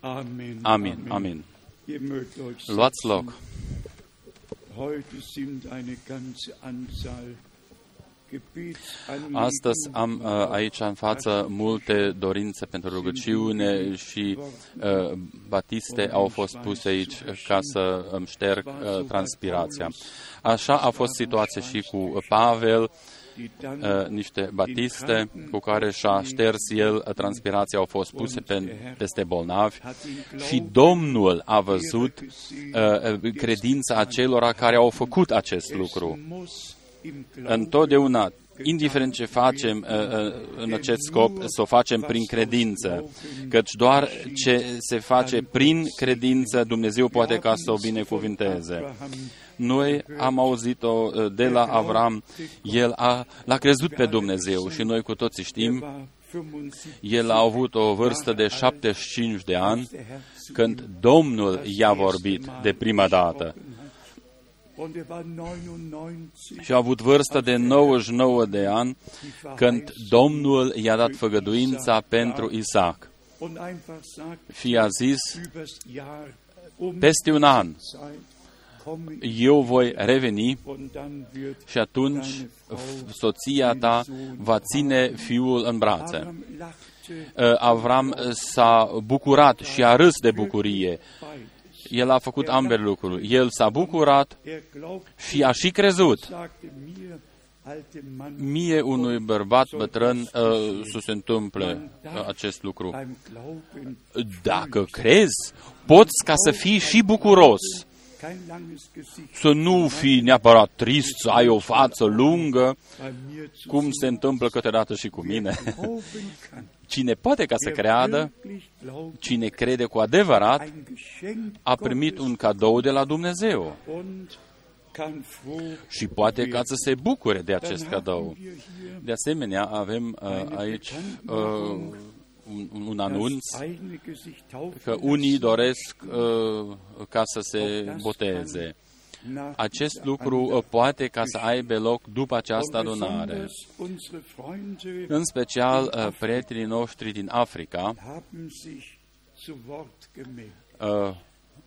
Amen. Amin, amin. Ihr mögt euch Luați setzen. loc. Heute sind eine ganze Anzahl Gebetsanliegen Astăzi am uh, aici în față multe dorințe pentru rugăciune și uh, batiste au fost puse aici ca să îmi șterg uh, transpirația. Așa a fost situația și cu Pavel, die dann uh, niște batiste cu care și-a șters el uh, transpirația, au fost puse pe, peste bolnavi și Domnul a văzut uh, credința acelora care au făcut acest lucru. muss im Glauben Întotdeauna, indiferent ce facem uh, uh, în acest scop, să o facem prin credință, căci doar ce se face prin credință, Dumnezeu poate ca să o binecuvinteze. Noi am auzit-o uh, de la Avram, el a, l-a crezut pe Dumnezeu și noi cu toții știm, war 75 el a avut o vârstă de 75 de ani când Domnul i-a vorbit de prima dată und er war 99 și a avut vârstă de 99 de ani când Domnul i-a dat făgăduința pentru Isaac. und einfach sagt, Și a zis, übers Jahr um peste un an Zeit komme ich eu voi reveni und dann wird și atunci soția ta va ține fiul în brațe. Abraham lachte Uh, Avram s-a bucurat și a râs de bucurie. Beides. El a făcut ambele lucruri. El s-a bucurat Er glaubt, și a și crezut. sagte mir, alte Mann, Mie unui bărbat bătrân uh, să se întâmple uh, acest lucru. beim Glauben Dacă crezi, poți ca să fii și bucuros, kein langes Gesicht să nu fii neapărat trist, să ai o față lungă, bei mir zu cum se întâmplă câteodată și cu mine. glauben kann. Cine poate ca să creadă, Wirklich glaubt, cine crede cu adevărat, ein Geschenk a primit un cadou de la Dumnezeu und kann froh și poate ca să se bucure de acest Dann cadou. haben wir hier De asemenea, avem uh, aici uh, un, un anunț das eigene Gesicht taufen că unii doresc uh, ca să se boteze. nach Acest lucru uh, poate ca să aibă loc după această und adunare. besonders unsere Freunde În special, uh, prietenii noștri din Africa haben sich zu Wort gemeldet. uh,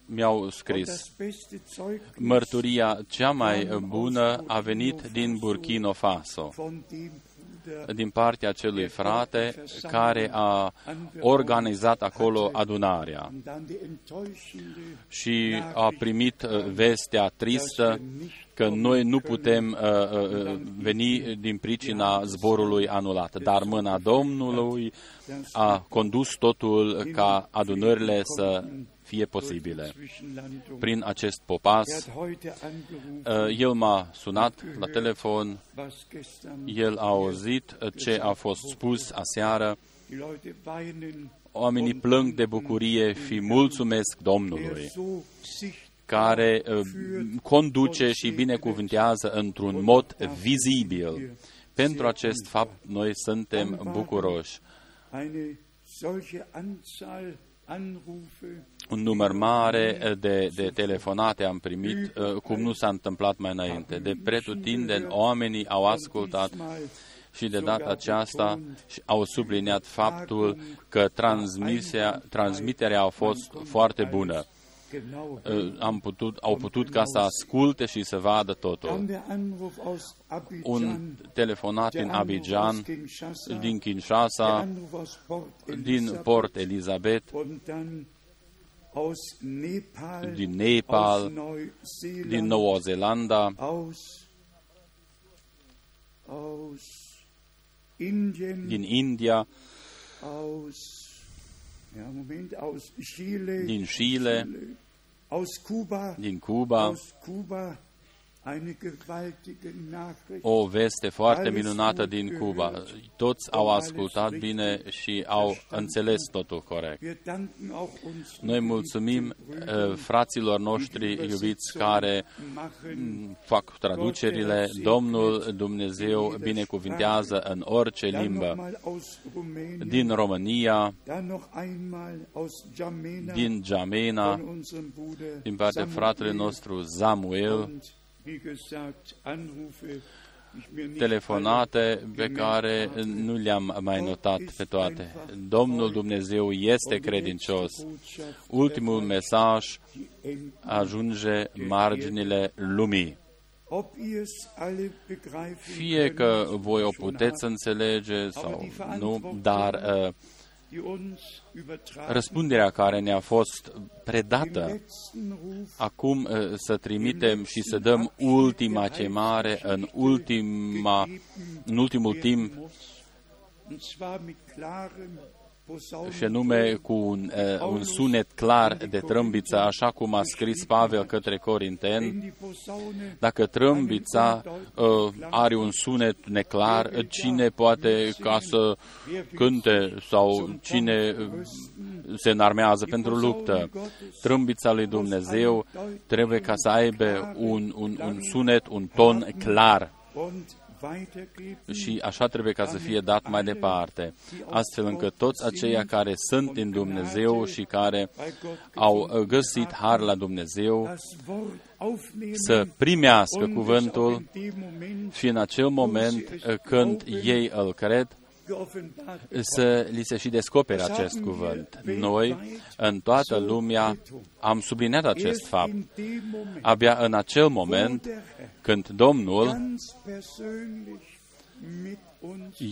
mi-au Und scris. das beste Zeugnis Mărturia cea mai bună a venit din Burkina Faso, von dem Bruder, din partea acelui frate care a organizat acolo adunarea und dann die enttäuschende, și a primit uh, vestea tristă că noi nu putem uh, uh, veni din pricina zborului anulat, dar mâna Domnului a condus totul ca adunările să fie posibile. Zwischenlandung. Prin acest Er popas, hat heute angerufen, uh, el m-a sunat la telefon, was gestern el a auzit uh, ce a fost spus aseară, die Leute weinen, oamenii plâng de bucurie și mulțumesc er Domnului. so sich care uh, conduce și binecuvântează într-un mod vizibil. Pentru acest fapt, noi suntem bucuroși. Eine solche Anzahl Anrufe Un număr mare de, de telefonate am primit, uh, cum nu s-a întâmplat mai înainte. De pretutindeni, oamenii au ascultat și de data aceasta și au subliniat faptul că transmisia, transmiterea a fost foarte bună. Genau. Uh, Am putut, au putut ca să asculte și să vadă Dann totul. der Anruf aus Un Abidjan, telefonat der din Anruf aus Abidjan, Kinshasa, din der Kinshasa, Anruf aus Port din Elizabeth Port Elizabeth, und dann aus Nepal, din Nepal, aus Neuseeland, din Noua Zeelandă, aus, aus Indien, din India, in Chile, in Kuba, o veste foarte minunată din Cuba. Toți au ascultat bine și au înțeles totul corect. Wir danken auch uns Noi mulțumim uh, fraților noștri iubiți care machen fac traducerile. Domnul Dumnezeu binecuvintează în orice dann limbă. nochmal aus Rumänien, Din România, dann noch einmal aus Jamena din Jamena, von unserem Bruder din partea Samuel fratelui nostru Samuel, und wie gesagt Anrufe telefonate pe care nu le-am mai notat pe toate. Domnul Dumnezeu este credincios. Ultimul mesaj ajunge marginile lumii. Fie că voi o puteți înțelege sau nu, dar uh, răspunderea care ne-a fost predată acum uh, să trimitem și să dăm ultima chemare în, ultima, în ultimul timp și anume cu un, uh, un sunet clar de trâmbiță, așa cum a scris Pavel către Corinteni. Dacă trâmbița uh, are un sunet neclar, cine poate ca să cânte sau cine se înarmează pentru luptă? Trâmbița lui Dumnezeu trebuie ca să aibă un, un, un sunet, un ton clar și așa trebuie ca să fie dat mai departe, astfel încât toți aceia care sunt din Dumnezeu și care au găsit har la Dumnezeu să primească cuvântul și în acel moment când ei îl cred, să li se și descopere acest cuvânt. Noi, în toată lumea, am subliniat acest fapt. Abia în acel moment, când Domnul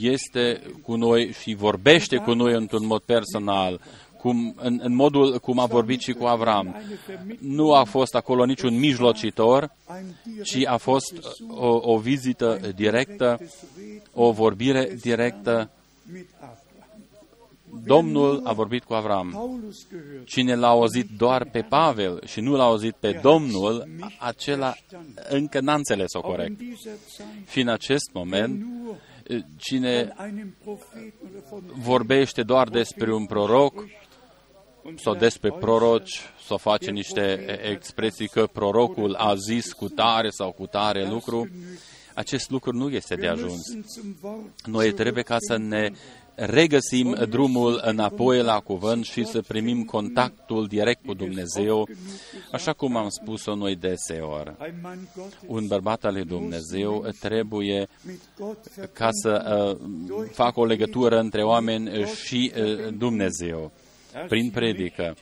este cu noi și vorbește cu noi într-un mod personal, cum, în, în modul cum a vorbit și cu Avram. Nu a fost acolo niciun mijlocitor, ci a fost o, o vizită directă, o vorbire directă. Domnul a vorbit cu Avram. Cine l-a auzit doar pe Pavel și nu l-a auzit pe Domnul, acela încă n-a înțeles-o corect. Și în acest moment, cine vorbește doar despre un proroc sau despre proroci, sau face niște expresii că prorocul a zis cu tare sau cu tare lucru, acest lucru nu este de ajuns. Noi trebuie ca să ne regăsim drumul înapoi la cuvânt și să primim contactul direct cu Dumnezeu, așa cum am spus-o noi deseori. Un bărbat al lui Dumnezeu trebuie ca să uh, facă o legătură între oameni și uh, Dumnezeu prin predică.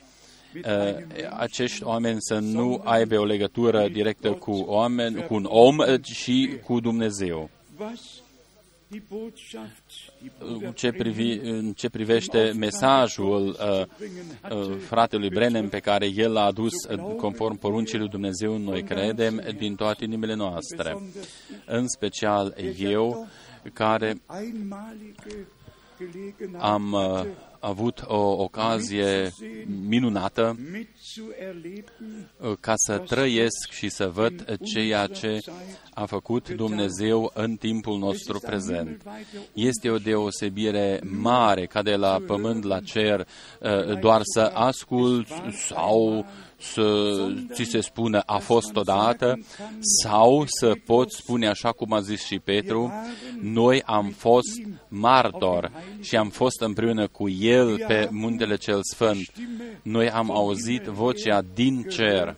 Acești oameni să nu aibă o legătură directă cu, oameni, cu un om, ci cu Dumnezeu ce privi, în ce privește mesajul uh, uh, fratelui Brenem pe care el l-a adus uh, conform poruncii lui Dumnezeu, noi credem din toate inimile noastre. În special eu, care am uh, avut o ocazie minunată uh, ca să trăiesc și să văd ceea ce a făcut Dumnezeu în timpul nostru prezent. Este o deosebire mare ca de la pământ la cer, uh, doar să ascult sau să ți se spună a fost odată sau să poți spune așa cum a zis și Petru, noi am fost martor și am fost împreună cu el pe muntele cel sfânt. Noi am auzit vocea din cer.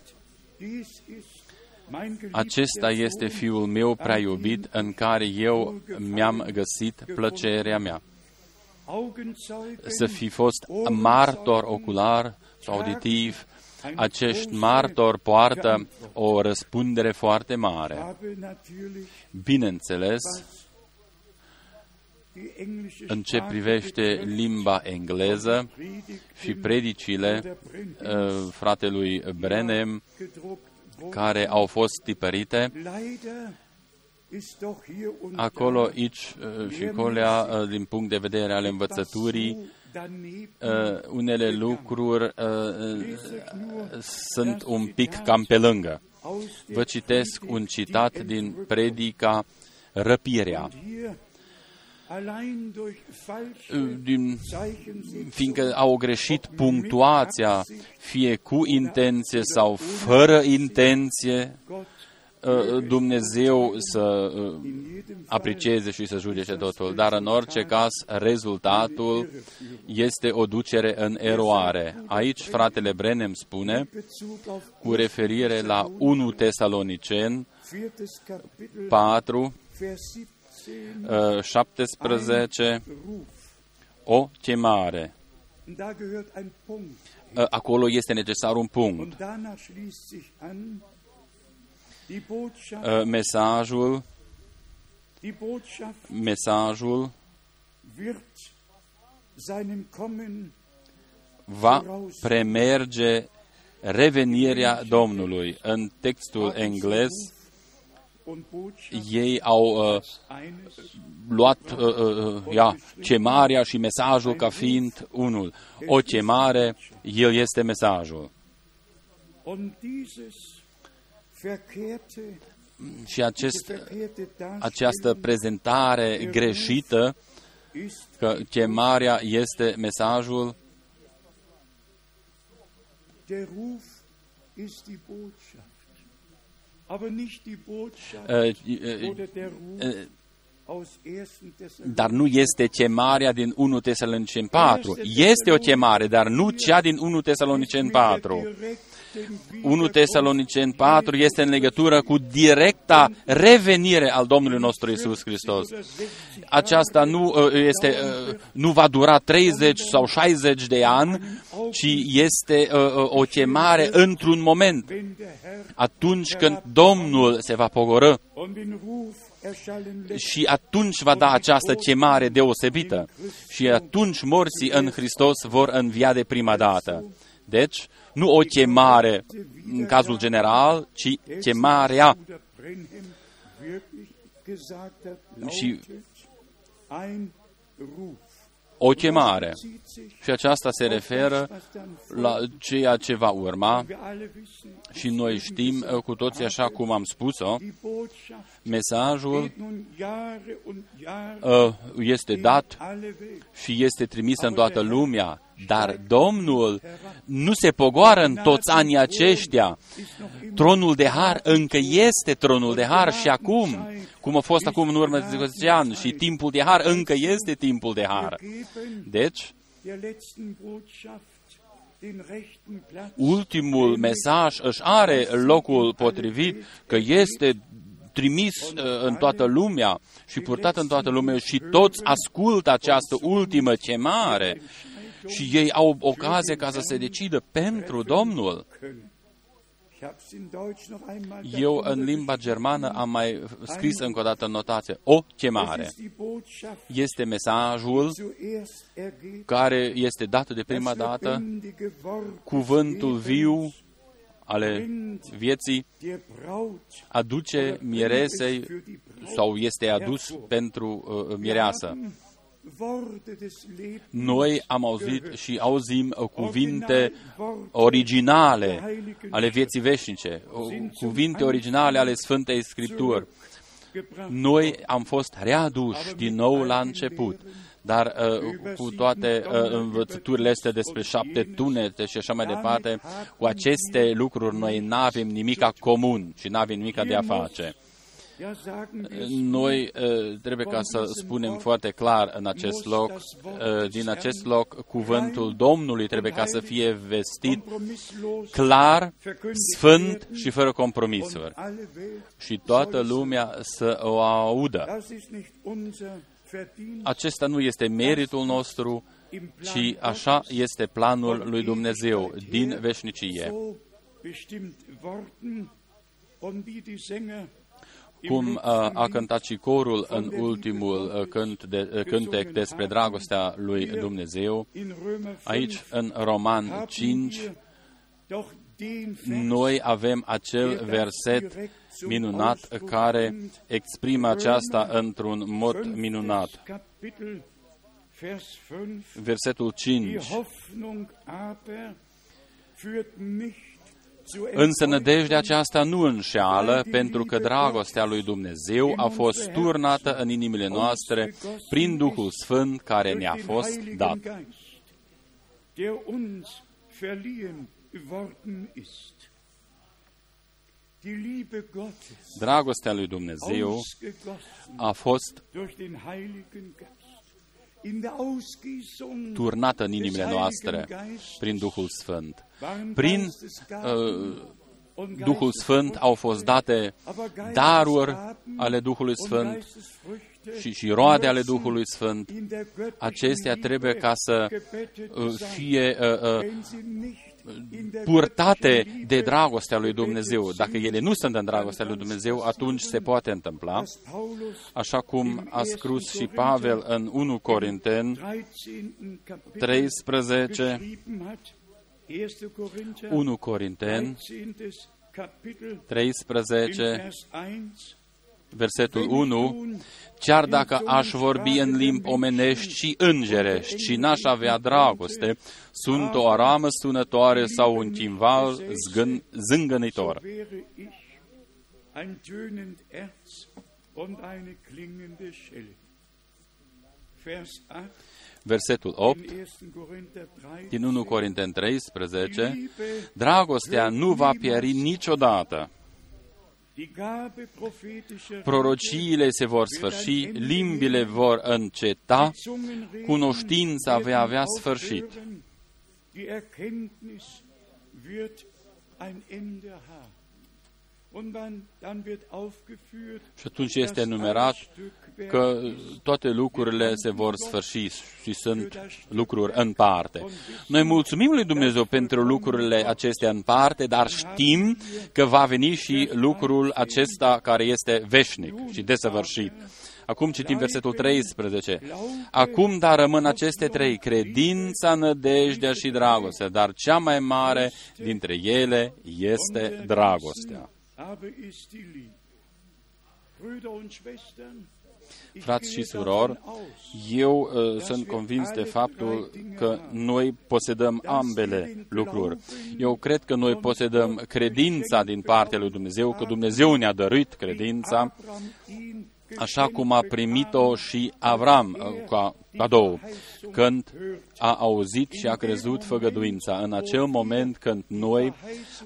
Acesta este Fiul meu prea iubit, în care eu mi-am găsit plăcerea mea. Să fi fost martor ocular sau auditiv, acești martori poartă o răspundere foarte mare. Bineînțeles, în ce privește limba engleză și predicile uh, fratelui Brenem, care au fost tipărite, acolo, aici uh, și colea, uh, din punct de vedere al învățăturii, uh, unele lucruri uh, sunt un pic cam pe lângă. Vă citesc un citat din predica Răpirea. Din, fiindcă au greșit punctuația, fie cu intenție sau fără intenție, Uh, Dumnezeu să uh, aprecieze și să judece totul, dar în orice caz rezultatul este o ducere în eroare. Aici fratele Brenem spune, cu referire la 1 Tesalonicen 4, Vers 17, uh, 17, Ruf. o chemare. Und da gehört ein Punkt. Uh, Acolo este necesar un punct. Und danach schließt sich an die Botschaft, Uh, Mesajul, die Botschaft mesajul wird seinem Kommen va premerge revenirea Domnului. În textul englez, und Botschaft ei au uh, eines luat uh, uh, ja, chemarea și mesajul ca fiind unul. O chemare, el este mesajul. Und dieses verkehrte, Și acest, verkehrte această Darstellung prezentare greșită ist că chemarea este mesajul, der Ruf ist die Botschaft, aber nicht die Botschaft uh, uh, oder der Ruf uh, aus 1. Thessalonicher. dar nu este chemarea din 1 Tesaloniceni 4. Este o chemare, dar nu cea din 1 Tesaloniceni 4. 1 Tesaloniceni 4 este în legătură cu directa revenire al Domnului nostru Isus Hristos. Aceasta nu, uh, este, uh, nu va dura 30 sau 60 de ani, ci este uh, uh, o chemare într-un moment, Wenn der Herr atunci când Domnul se va pogorâ und den Ruf erschallen lässt, și atunci va da această chemare deosebită și atunci morții în Hristos vor învia de prima dată. Deci, nu o chemare în cazul general, ci chemarea Bruder Brenhem wirklich gesagt hat, Și- lautet ein Ruf. o chemare. Zieht sich Și aceasta se referă was dann folgt. la ceea ce va urma Wir alle wissen, și noi știm uh, cu toții așa cum am spus-o, die Botschaft mesajul geht nun Jahre und Jahre uh, este in dat alle Welt. și este trimis în toată lumea, dar Domnul nu se pogoară în toți anii aceștia. Ist noch immer Tronul de har încă este tronul de har și acum, cum a fost acum în urmă de 10 ani, și timpul de har încă este timpul de har. gegeben, Deci, der letzten Botschaft den rechten Platz. ultimul mesaj își are locul potrivit, că este trimis uh, în toată lumea și purtat în toată lumea și toți ascultă această ultimă chemare și ei au ocazie ca să se decidă pentru Domnul. Eu darunter în limba geschrieben. germană am mai scris încă o dată în notație. O Es chemare ist die Botschaft, este mesajul zuerst ergeht care este dat de prima das dată, lebendige Wort des cuvântul Lebens, viu ale vieții der Braut aduce miresei für die Braut sau este adus pentru uh, mireasă. Worte des Lebens Noi am auzit și auzim uh, cuvinte originale ale vieții veșnice, uh, cuvinte originale ale Sfântei Scripturi. gebracht. Noi am fost readuși din nou la început, dar uh, cu toate uh, învățăturile astea despre șapte tunete și așa mai departe, cu aceste lucruri noi nu avem nimica comun și nu avem nimica de a face. Noi uh, trebuie ca să spunem foarte clar în acest loc, uh, din acest loc, cuvântul Domnului trebuie ca să fie vestit kompromisslos clar, verkündigt sfânt werden și fără und compromisuri. alle Welt Și toată lumea să o audă. Das ist nicht unser Verdienst Acesta nu este meritul nostru, im Plan ci așa este planul lui Dumnezeu din veșnicie. Cum uh, letzten a Lied cântat și corul în ultimul uh, cânt de, uh, cântec despre dragostea lui Dumnezeu, in Römer 5 aici în Roman haben 5, wir doch den Vers, noi avem acel verset minunat care exprimă aceasta într-un mod minunat. Kapitel, Vers 5, Versetul die 5. Însă nădejdea aceasta nu înșeală, pentru că dragostea lui Dumnezeu a fost turnată în inimile noastre prin Duhul Sfânt care ne-a durch den fost Heiligen dat. Geist, der uns verliehen worden ist. Die Liebe Gottes Dragostea lui Dumnezeu ausgegossen a fost turnată în des inimile Heiligen noastre Geistes prin Duhul Sfânt. waren Prin Geistesgaben uh, Duhul Sfânt au fost date daruri ale Duhului Sfânt și, și roade ale Duhului Sfânt. Acestea trebuie ca să uh, fie uh, uh, purtate de dragostea lui Dumnezeu. Dacă ele nu sunt în dragostea lui Dumnezeu, atunci se poate întâmpla, așa cum a scris și Pavel în 1 Corinteni 13, 1 Corinteni 13, versetul 1, chiar dacă aș vorbi în limbi omenești și îngerești și n-aș avea dragoste, sunt o aramă sunătoare sau un chimval zgân, zângănitor. Versetul 8 din 1 Corinteni 13, dragostea nu va pieri niciodată. Prorociile se vor sfârși, limbile vor înceta, cunoștința va avea sfârșit. Și atunci este numerat că toate lucrurile se vor sfârși și sunt lucruri în parte. Noi mulțumim lui Dumnezeu pentru lucrurile acestea în parte, dar știm că va veni și lucrul acesta care este veșnic și desăvârșit. Acum citim versetul 13. Acum, dar rămân aceste trei, credința, nădejdea și dragostea, dar cea mai mare dintre ele este dragostea. Frați și surori, eu uh, sunt convins de faptul că noi posedăm ambele lucruri. Eu cred că noi posedăm credința din partea lui Dumnezeu, că Dumnezeu ne-a dăruit credința, așa cum a primit-o și Avram uh, ca cadou, când a auzit și a crezut făgăduința. În acel moment când noi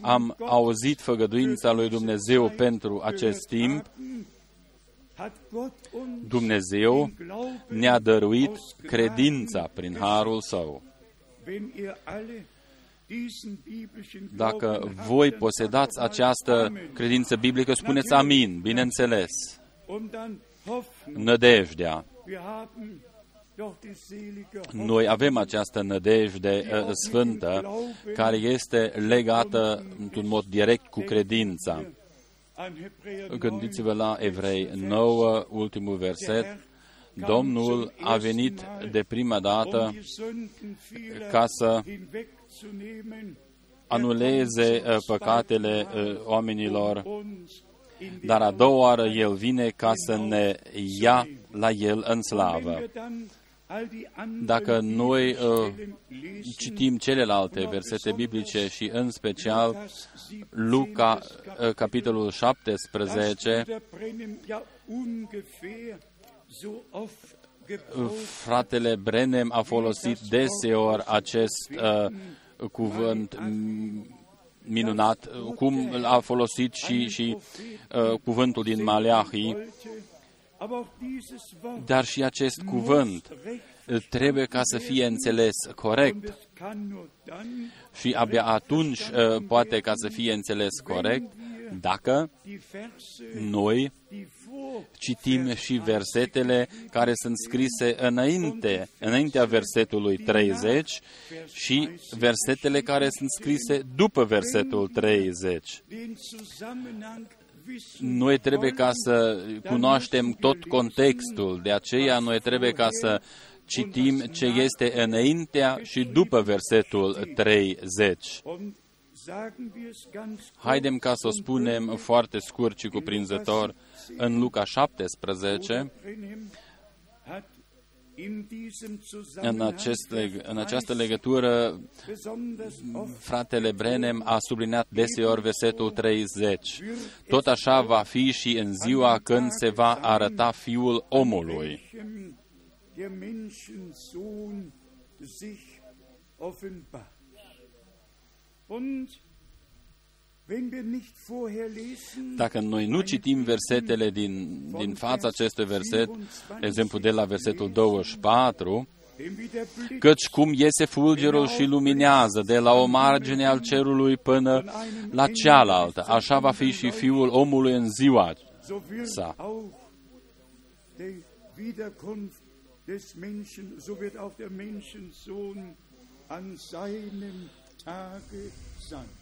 am auzit făgăduința lui Dumnezeu pentru acest timp, Dumnezeu ne-a dăruit credința prin harul său. Dacă voi posedați această credință biblică, spuneți amin, bineînțeles. Nădejdea. Noi avem această nădejde uh, sfântă care este legată într-un mod direct cu credința. Gândiți-vă la Evrei 9, ultimul verset. Domnul a venit de prima dată ca să anuleze uh, păcatele uh, oamenilor, dar a doua oară El vine ca să ne ia la El în slavă. Dacă noi uh, citim celelalte versete biblice și în special Luca, uh, capitolul 17, fratele Brenem a folosit deseori acest uh, cuvânt minunat, cum a folosit și, și uh, cuvântul din Maleahi, dar și acest cuvânt trebuie ca să fie înțeles corect. Și abia atunci uh, poate ca să fie înțeles corect dacă noi citim și versetele care sunt scrise înainte, înaintea versetului 30 și versetele care sunt scrise după versetul 30. Noi trebuie ca să cunoaștem tot contextul, de aceea noi trebuie ca să citim ce este înaintea și după versetul 30. Haidem ca să o spunem foarte scurt și cuprinzător în Luca 17, în, acest, în această legătură, fratele Brenem a subliniat deseori versetul 30. Tot așa va fi și în ziua când se va arăta Fiul omului. Dacă noi nu citim versetele din, din fața acestui verset, de exemplu de la versetul 24, Denn wie der Blitz Căci cum iese fulgerul și luminează de la o margine al cerului până la cealaltă, așa va fi și fiul omului în ziua so wird sa. auch die Wiederkunft des Menschen, so wird auch der Menschensohn an seinem Tage sein.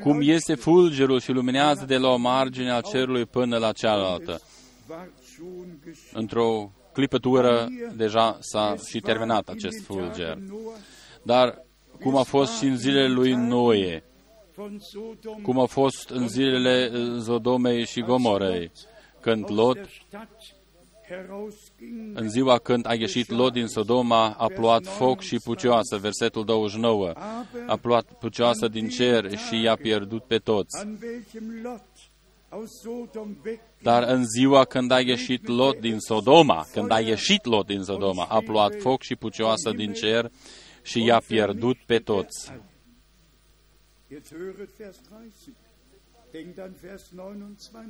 Cum leuchtet, este fulgerul și luminează de la o margine a cerului până la cealaltă. ward schon geschehen. Într-o clipătură deja s-a și terminat acest fulger. Dar cum a fost și în zilele lui Noe, Von Sodom cum a fost în zilele uh, Zodomei și Gomorei, când Lot, der Stadt herausging, în ziua când a ieșit Lot din Sodoma, a plouat foc și pucioasă, versetul 29, a plouat pucioasă din cer și i-a pierdut pe toți. an welchem Lot aus Sodom weg Dar în ziua când a ieșit Lot din Sodoma, când a ieșit Lot din Sodoma, a plouat foc și pucioasă din cer și i-a pierdut pe toți. Jetzt höret Vers 30. Denkt an Vers 29.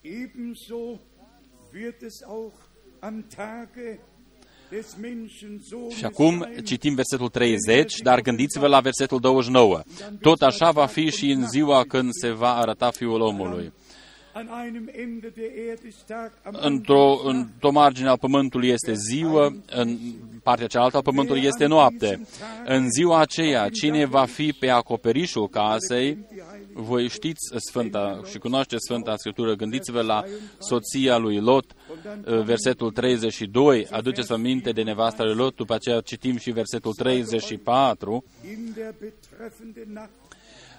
Ebenso Și acum sein. citim versetul 30, dar gândiți-vă la versetul 29. Tot așa va fi și în ziua când se va arăta Fiul omului. An einem Ende der Erde ist Tag, am Într-o, anderen Nacht. într-o margine a pământului este ziua, în partea cealaltă a pământului este noapte. În ziua aceea, cine va fi pe acoperișul casei, voi știți Sfânta și cunoașteți Sfânta Scriptură, gândiți-vă la soția lui Lot, versetul 32, aduceți aminte de nevasta lui Lot, după aceea citim și versetul 34, In der betreffenden Nacht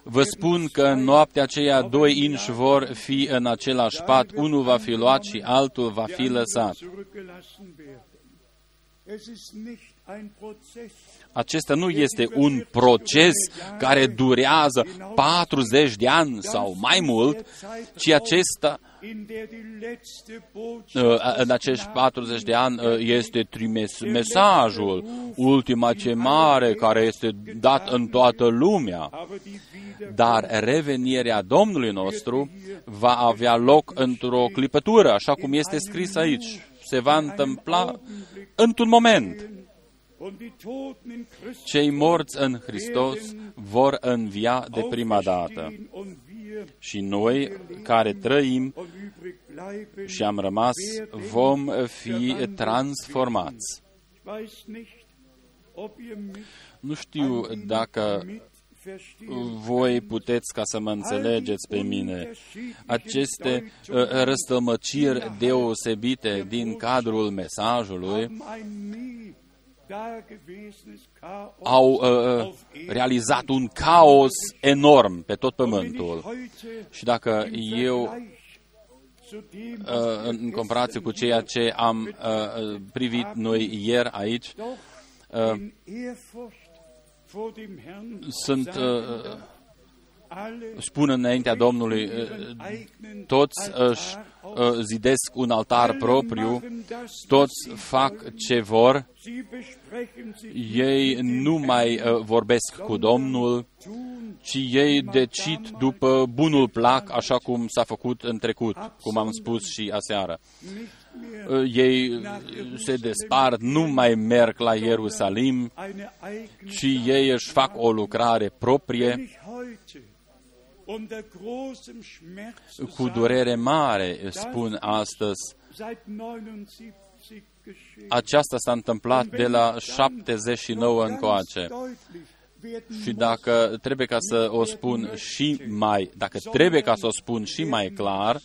Vă spun că în noaptea aceea doi inși vor fi în același pat, unul va fi luat și altul va fi lăsat. Zurückgelassen werden. Es ist nicht ein Prozess. Acesta nu este un proces care durează 40 de ani sau mai mult, ci acesta, in der die letzte uh, Botschaft în acești 40 de ani, uh, este trimis mesajul, ultima chemare care este dat în toată lumea. aber die wieder Dar revenirea Domnului nostru va avea loc într-o clipătură, așa cum este scris aici. Se va întâmpla într-un moment. Cei morți în Hristos vor învia de prima dată. auferstehen und wir Și noi, care trăim und übrig bleiben. și am rămas, vom fi transformați. Ich weiß nicht, ob ihr mich Nu știu dacă mit verstehen. voi puteți ca să mă înțelegeți pe mine. Aceste uh, răstămăciri deosebite din cadrul mesajului haben ein nie dagewesenes Chaos au uh, uh, realizat un caos enorm pe tot pământul. heute Și dacă eu, Vergleich zu dem, uh, în comparație cu ceea ce am uh, uh, privit noi ieri aici, doch uh, in Ehrfurcht vor dem Herrn sunt, sagen uh, darf, alle spun înaintea Domnului, uh, ihren eigenen toți își Altar uh, zidesc un altar Alle propriu, machen das, was toți sie fac wollen. ce vor, Sie besprechen sich ei mit dem nu mai Herrn, uh, vorbesc cu Domnul, tun ci ei decid după bunul plac, așa cum s-a făcut în trecut, cum am spus și aseară. nicht mehr Uh, Ei se despart, nu mai merg la Ierusalim, eine eigene ci ei își fac o lucrare proprie cu sage, durere mare, spun astăzi. seit 79 geschehen. Aceasta s-a întâmplat de la 79 încoace. Și dacă trebuie ca să o spun și mai, dacă trebuie ca să o spun și mai clar,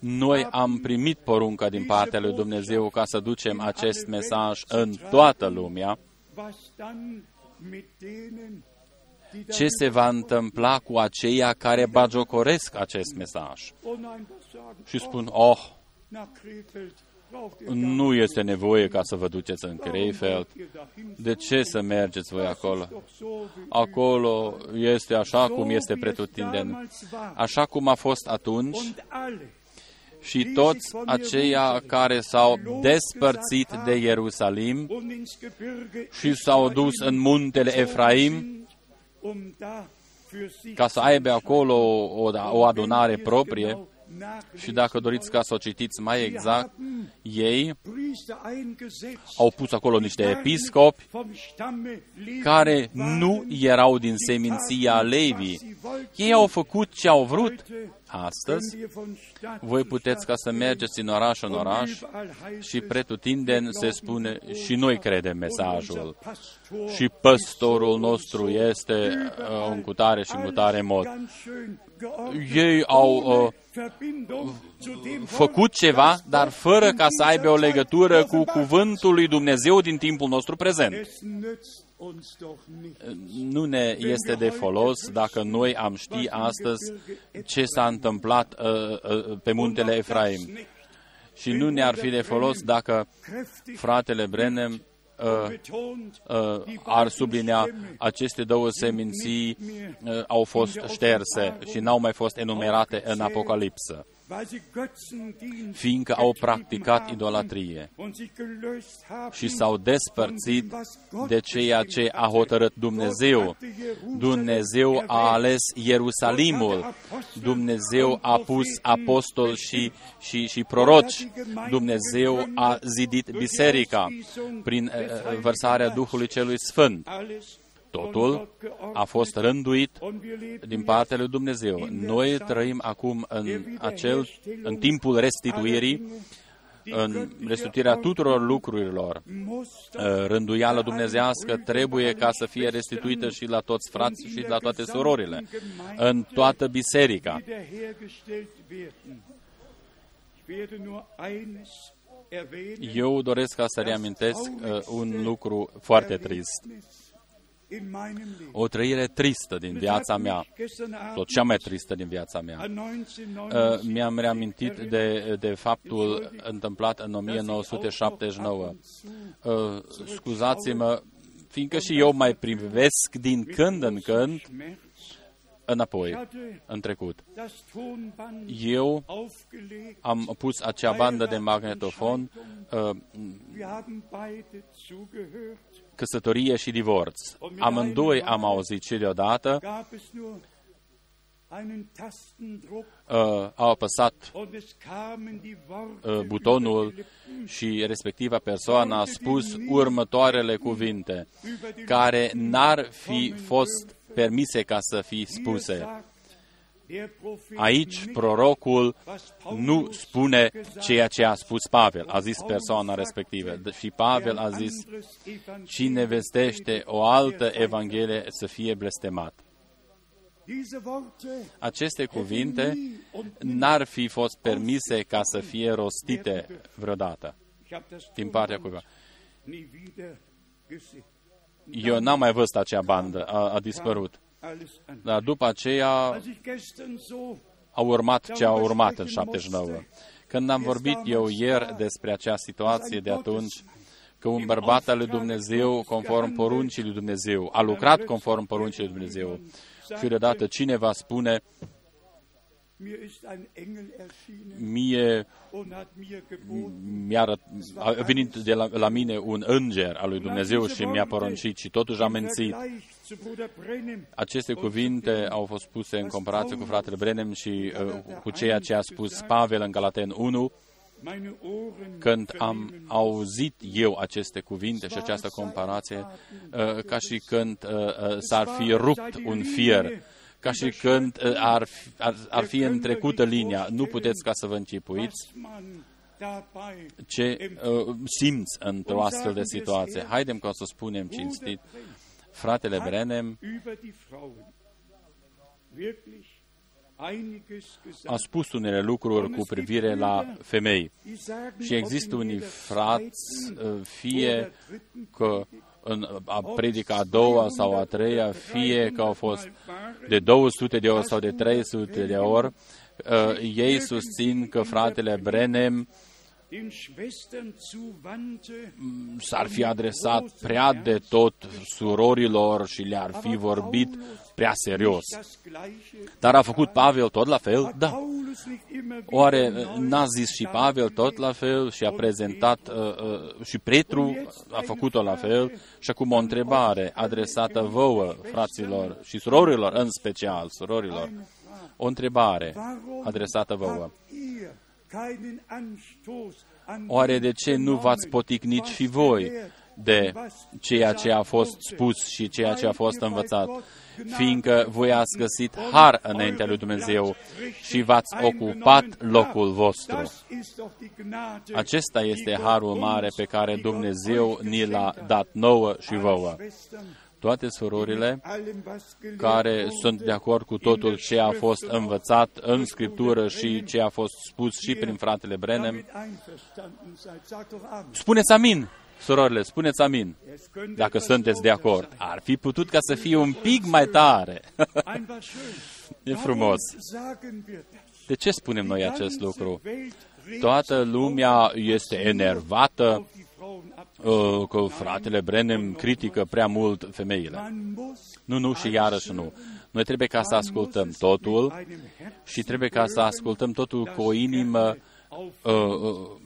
noi am primit porunca din partea lui Dumnezeu ca să ducem acest mesaj în toată lumea. Ce se va întâmpla cu aceia care bagiocoresc acest mesaj? Și spun, oh, nu este nevoie ca să vă duceți în Krefeld. De ce să mergeți voi acolo? Acolo este așa cum este pretutindeni. Așa cum a fost atunci și toți aceia care s-au despărțit de Ierusalim și s-au dus în muntele Efraim ca să aibă acolo o, o adunare proprie și dacă doriți ca să o citiți mai exact, ei au pus acolo niște episcopi care nu erau din seminția Levi. Ei au făcut ce au vrut. Astăzi, voi puteți ca să mergeți în oraș în oraș și pretutindeni se spune și noi credem mesajul. Și păstorul nostru este uh, în cutare și în cutare mod. Ei au uh, făcut ceva, dar fără ca să aibă o legătură cu cuvântul lui Dumnezeu din timpul nostru prezent. Nu ne este de folos dacă noi am ști astăzi ce s-a întâmplat uh, uh, pe muntele Efraim. Și nu ne-ar fi de folos dacă fratele Brenem uh, uh, ar sublinea aceste două seminții uh, au fost șterse și n-au mai fost enumerate în Apocalipsă fiindcă au practicat idolatrie. și s-au despărțit de ceea ce a hotărât Dumnezeu. Dumnezeu a ales Ierusalimul, Dumnezeu a pus apostoli și, și, și proroci, Dumnezeu a zidit biserica prin uh, vărsarea Duhului Celui Sfânt. Totul a fost rânduit din partea lui Dumnezeu. Noi trăim acum în, acel, în timpul restituirii, în restituirea tuturor lucrurilor. Rânduială dumnezească trebuie ca să fie restituită și la toți frații și la toate surorile, în toată biserica. Eu doresc ca să reamintesc uh, un lucru foarte trist o trăire tristă din viața mea, sau cea mai tristă din viața mea. Uh, mi-am reamintit de, de faptul întâmplat în 1979. Uh, scuzați-mă, fiindcă și eu mai privesc din când în când înapoi, în trecut. Eu am pus acea bandă de magnetofon uh, căsătorie și divorț. Amândoi am auzit și deodată. uh, au apăsat uh, butonul și respectiva persoană a spus următoarele cuvinte, care n-ar fi fost permise ca să fie spuse. Aici prorocul nu spune ceea ce a spus Pavel, a zis persoana respectivă. Și Pavel a zis, cine vestește o altă evanghelie să fie blestemat. Aceste cuvinte n-ar fi fost permise ca să fie rostite vreodată din partea cuiva. Eu n-am mai văzut acea bandă, a, a dispărut. Dar după aceea a urmat ce a urmat în 79. Când am vorbit eu ieri despre acea situație de atunci, că un bărbat al lui Dumnezeu, conform poruncii lui Dumnezeu, a lucrat conform poruncii lui Dumnezeu, și deodată cineva spune, mie mi-a a venit de la, la mine un înger al lui Dumnezeu și mi-a poruncit și totuși am mențit. Aceste cuvinte au fost puse în comparație cu fratele Brenem și uh, cu ceea ce a spus Pavel în Galaten 1, când am auzit eu aceste cuvinte și această comparație, uh, ca și când uh, uh, s-ar fi rupt un fier ca și când uh, ar, ar, ar fi întrecută linia. Nu puteți ca să vă închipuiți ce uh, simți într-o astfel de situație. Haidem ca să spunem cinstit, fratele Brenem. A spus unele lucruri cu privire la femei. Și există unii frați, uh, fie că în a predica a doua sau a treia, fie că au fost de 200 de ori sau de 300 de ori, uh, ei susțin că fratele Brenem den Schwestern zuwandte, s-ar fi adresat prea de tot surorilor și le-ar fi vorbit prea serios. das Gleiche. Dar a făcut Pavel tot la fel? Da. Paulus nicht immer wieder Oare neu n-a zis și Pavel tot la fel și a prezentat uh, uh, și Petru a făcut-o la fel? Și acum o întrebare adresată vouă, fraților și surorilor, în special surorilor. O întrebare Warum adresată vouă. Habt ihr keinen Anstoß an Oare dem de ce nu v-ați genommen, poticnit was și voi gelehrt de und was ceea ce a gesagt fost wurde? spus și ceea ce a fost Weil ihr învățat? bei Gott Gnade Fiindcă voi ați găsit und har euren înaintea lui Dumnezeu Platz richtig și v-ați eingenommen ocupat habt. locul vostru. Das ist doch die Gnade, Acesta este die Gott harul mare uns, pe care die Gott Dumnezeu euch ni l-a geschenkt hat. dat nouă și Alle vouă. Schwestern, Toate surorile allem, was gelehrt care wurde, sunt de acord cu totul ce a fost învățat în Scriptură și ce a fost spus și prin fratele Brenem, damit einverstanden seid. Sagt doch Amen. spuneți amin, surorile, spuneți amin, Es könnte dacă etwas sunteți de lauter acord. sein. Ar fi putut ca să fie un pic mai tare. Einfach schön. e frumos. Warum sagen wir das? De ce spunem noi Die acest ganze lucru? Welt regt Toată sich lumea auf, este was enervată auf die Frauen abgesehen. uh, că fratele Brenem critică prea mult femeile. Man muss Nu, nu și iarăși nu. Noi trebuie ca să ascultăm totul și trebuie ca să ascultăm totul cu o inimă uh, uh,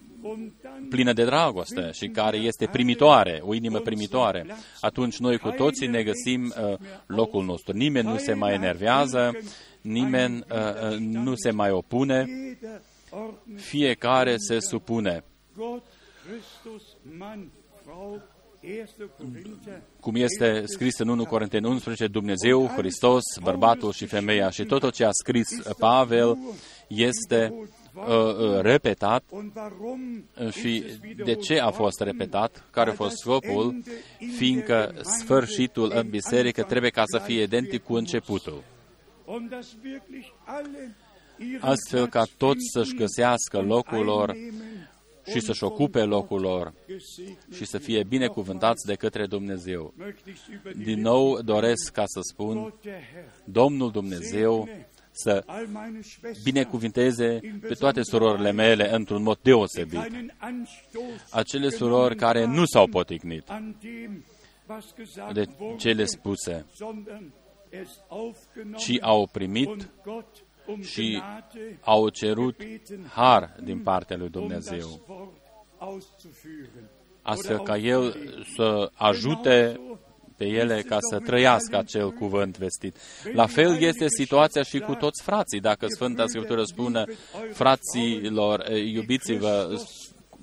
plină de dragoste și care este primitoare, o inimă primitoare. Atunci noi cu toții ne găsim uh, locul nostru. Nimeni nu se mai enervează, nimeni uh, uh, nu se mai opune, fiecare se supune. Gott, Christus, Mann, Frau, 1. Korinther, cum este scris în 1 Corinteni 11, Dumnezeu, Hristos, bărbatul și femeia. Și tot ce a scris Pavel este uh, uh, repetat Und warum și ist es de wiederholt ce a fost worden? repetat, care a fost scopul, fiindcă sfârșitul în biserică trebuie ca să fie identic cu începutul. Und dass wirklich alle ihren Astfel ca Platz toți să-și finden găsească und locul lor einnehmen și und să-și von ocupe Gott locul lor gesegnet și să fie binecuvântați de către Dumnezeu. Möchte ich über die Din nou doresc ca să spun, Gott der Herr Domnul Dumnezeu să all meine Schwestern binecuvinteze pe toate surorile mele într-un mod deosebit. keinen Anstoß Acele surori care nu s-au poticnit an dem, was gesagt de wurde, cele spuse, sondern es aufgenommen ci au primit und Gott um și Gnade au cerut har din partea lui um das Dumnezeu, Wort auszuführen. astfel ca El să ajute pe ele ca să trăiască acel cuvânt vestit. La fel este situația și cu toți frații. Dacă Sfânta Scriptură spune, fraților, eh, iubiți-vă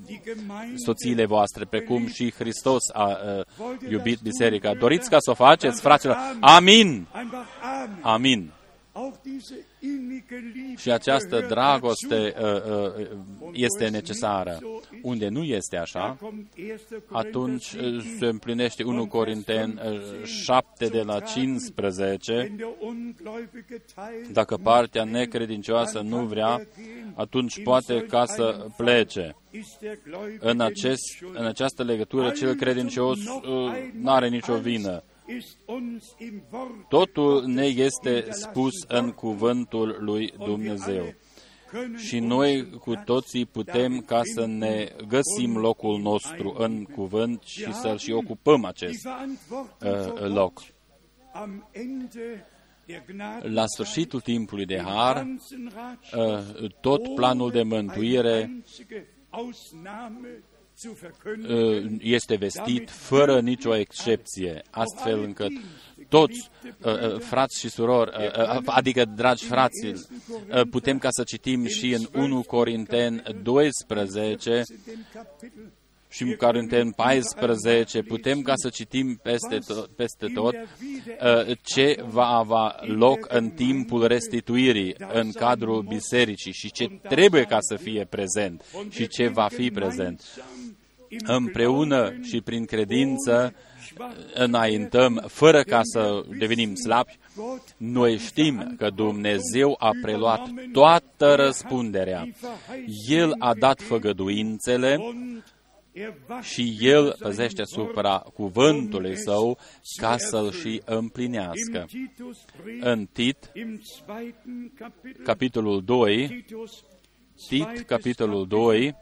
Die Gemeinde soțiile voastre, precum și Hristos a uh, iubit biserica. Doriți ca să o faceți, fraților? Amin! einfach Amen. Amin! Auch diese innige Liebe Și această gehört dragoste dazu. uh, uh, este necesară. Unde nu este Da așa, kommt 1. atunci Korinther uh, 7, se împlinește 1 Corinteni uh, 7 de la 15. wenn der Ungläubige Teil Dacă partea necredincioasă nu vrea, atunci poate ca să plece. ist der Gläubige În, nicht acest, schuld. în această legătură, cel credincios nu are nicio vină. Ist uns im Wort Totul ne este spus în cuvântul lui Dumnezeu. Și noi cu toții putem ca să ne găsim locul nostru în cuvânt și să-l și ocupăm acest uh, loc. am Ende der Gnade La sfârșitul timpului de har, uh, tot planul de mântuire uh, este vestit fără nicio excepție, astfel încât toți, uh, uh, frați și surori, uh, uh, adică dragi frați, uh, putem ca să citim și în 1 Corinteni 12 și în Corinteni 14, putem ca să citim peste tot, peste tot uh, ce va avea loc în timpul restituirii în cadrul bisericii și ce trebuie ca să fie prezent și ce va fi prezent. Împreună și prin credință înaintăm fără ca să devenim slabi, noi știm că Dumnezeu a preluat toată răspunderea. El a dat făgăduințele și El păzește asupra cuvântului Său ca să-l și împlinească. În Tit, capitolul 2, Tit, capitolul 2,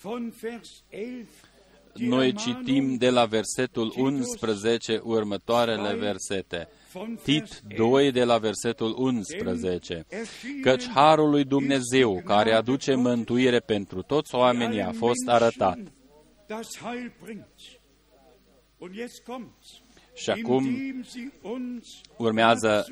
Hier haben wir von Vers 11 die Noi Ermahnung citim de la versetul 11 următoarele versete. von Tit Vers 2 de la versetul 11. Căci harul lui Dumnezeu, care aduce mântuire pentru toți oamenii, a fost arătat. das Heil bringt. Und jetzt kommt's. Și acum Indem sie uns urmează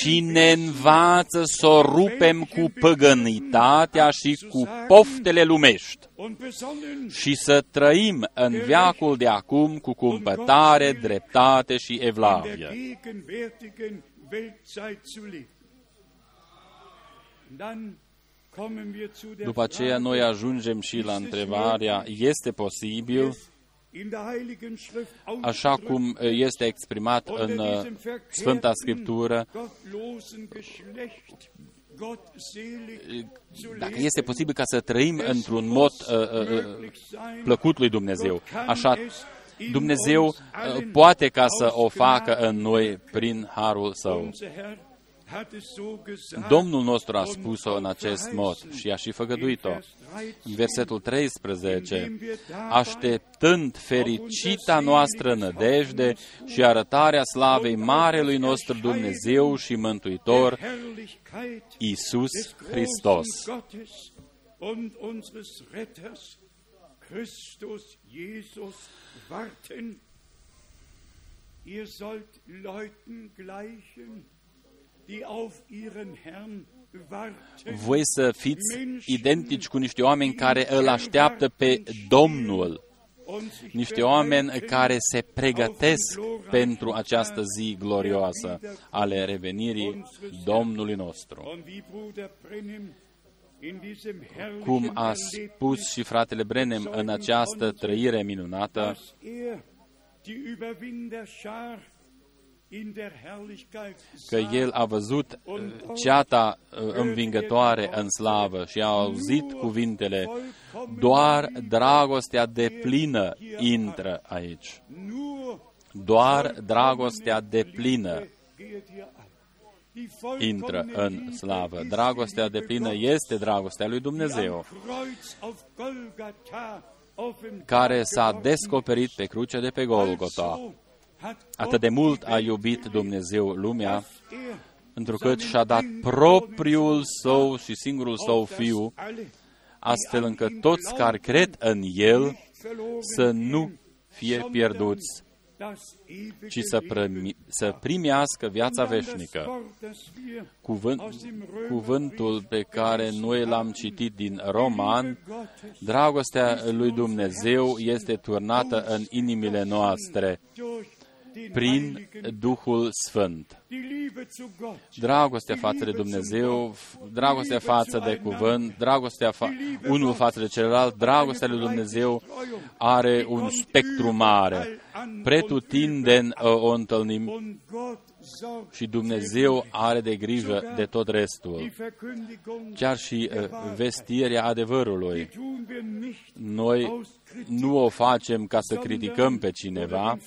și ne învață să o rupem cu păgânitatea și cu poftele lumești und besonnen și să trăim în veacul de acum cu cumpătare, dreptate și in der evlavie. gegenwärtigen Weltzeit zu leben. Und dann kommen wir zu der După aceea Frage, noi ajungem și la întrebarea, este posibil, in der Heiligen Schrift așa cum este exprimat în unter uh, diesem Sfânta verkehrten, Scriptură, gottlosen Geschlecht gottselig zu dacă leben, este posibil ca să trăim într-un mod uh, uh, uh, plăcut lui Dumnezeu. Așa, Dumnezeu uh, poate ca să o facă în noi prin harul său. Unser Herr hat es so gesagt, Domnul nostru a spus-o în acest mod și a și făgăduit-o. În versetul 13, așteptând fericita noastră nădejde și arătarea slavei Marelui nostru Dumnezeu și Mântuitor, Herrlichkeit Isus des großen Hristos. Gottes und unseres Retters Christus Jesus warten. Ihr sollt Leuten gleichen, Voi să fiți identici cu niște oameni care îl așteaptă pe Domnul, und sich niște oameni care se pregătesc pentru această zi glorioasă ale revenirii Domnului nostru. Und wie Bruder Brennim in diesem Cum herrlichen a spus și fratele Brenem în această trăire minunată, că el a văzut uh, ceata uh, învingătoare în slavă și a auzit cuvintele, doar dragostea de plină intră aici. nur Doar dragostea de plină geht hier an. Die intră vollkommene în Liebe slavă. ist Dragostea die de Liebe plină Gottes, este dragostea lui die am Dumnezeu, Kreuz auf Golgatha offenbar care s-a geworden descoperit pe crucea de pe Golgota. Also hat Atât de Gott mult die a Welt iubit geliebt, Dumnezeu lumea, dass er întrucât și-a dat propriul său și singurul său fiu, astfel încât toți care cred în El să nu fie pierduți, ci să, primi, să primească viața veșnică. Cuvânt, cuvântul pe care noi l-am citit din Roman, dragostea lui Dumnezeu este turnată în inimile noastre prin Duhul Sfânt. Dragostea față de Dumnezeu, dragostea față de cuvânt, dragostea fa- unul față de celălalt, dragostea lui Dumnezeu are un spectru mare. Pretutindeni uh, o întâlnim și Dumnezeu are de grijă de tot restul. Chiar și uh, vestirea adevărului. Noi nu o facem ca să criticăm pe cineva,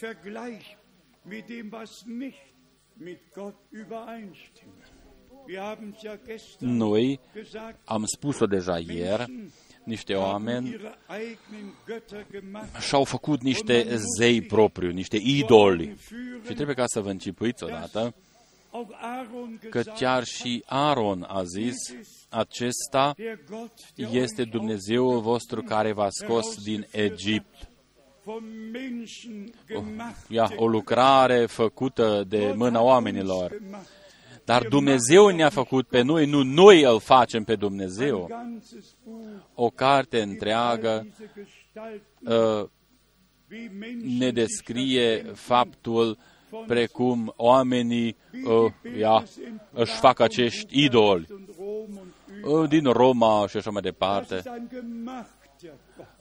mit dem, was nicht mit Gott übereinstimmt. Wir haben es ja gestern noi gesagt, am spus-o deja ieri, niște haben oameni ihre eigenen Götter gemacht. și-au făcut niște zei propriu, niște idoli. Și trebuie ca să vă închipuiți odată Auch Aaron că gesagt, chiar și Aaron a zis, acesta der Gott, der este euch Dumnezeul vostru care v-a scos din Egipt. Vom Menschen gemacht, Ia, o lucrare făcută de mâna oamenilor. gemacht. Dar Dumnezeu ne-a făcut pe noi, nu noi îl facem pe Dumnezeu. Ganzes Buch, O carte întreagă diese Gestalt, uh, wie Menschen ne descrie faptul precum oamenii uh, ia, își fac acești idoli und Rom und uh, din Roma și așa mai Das departe.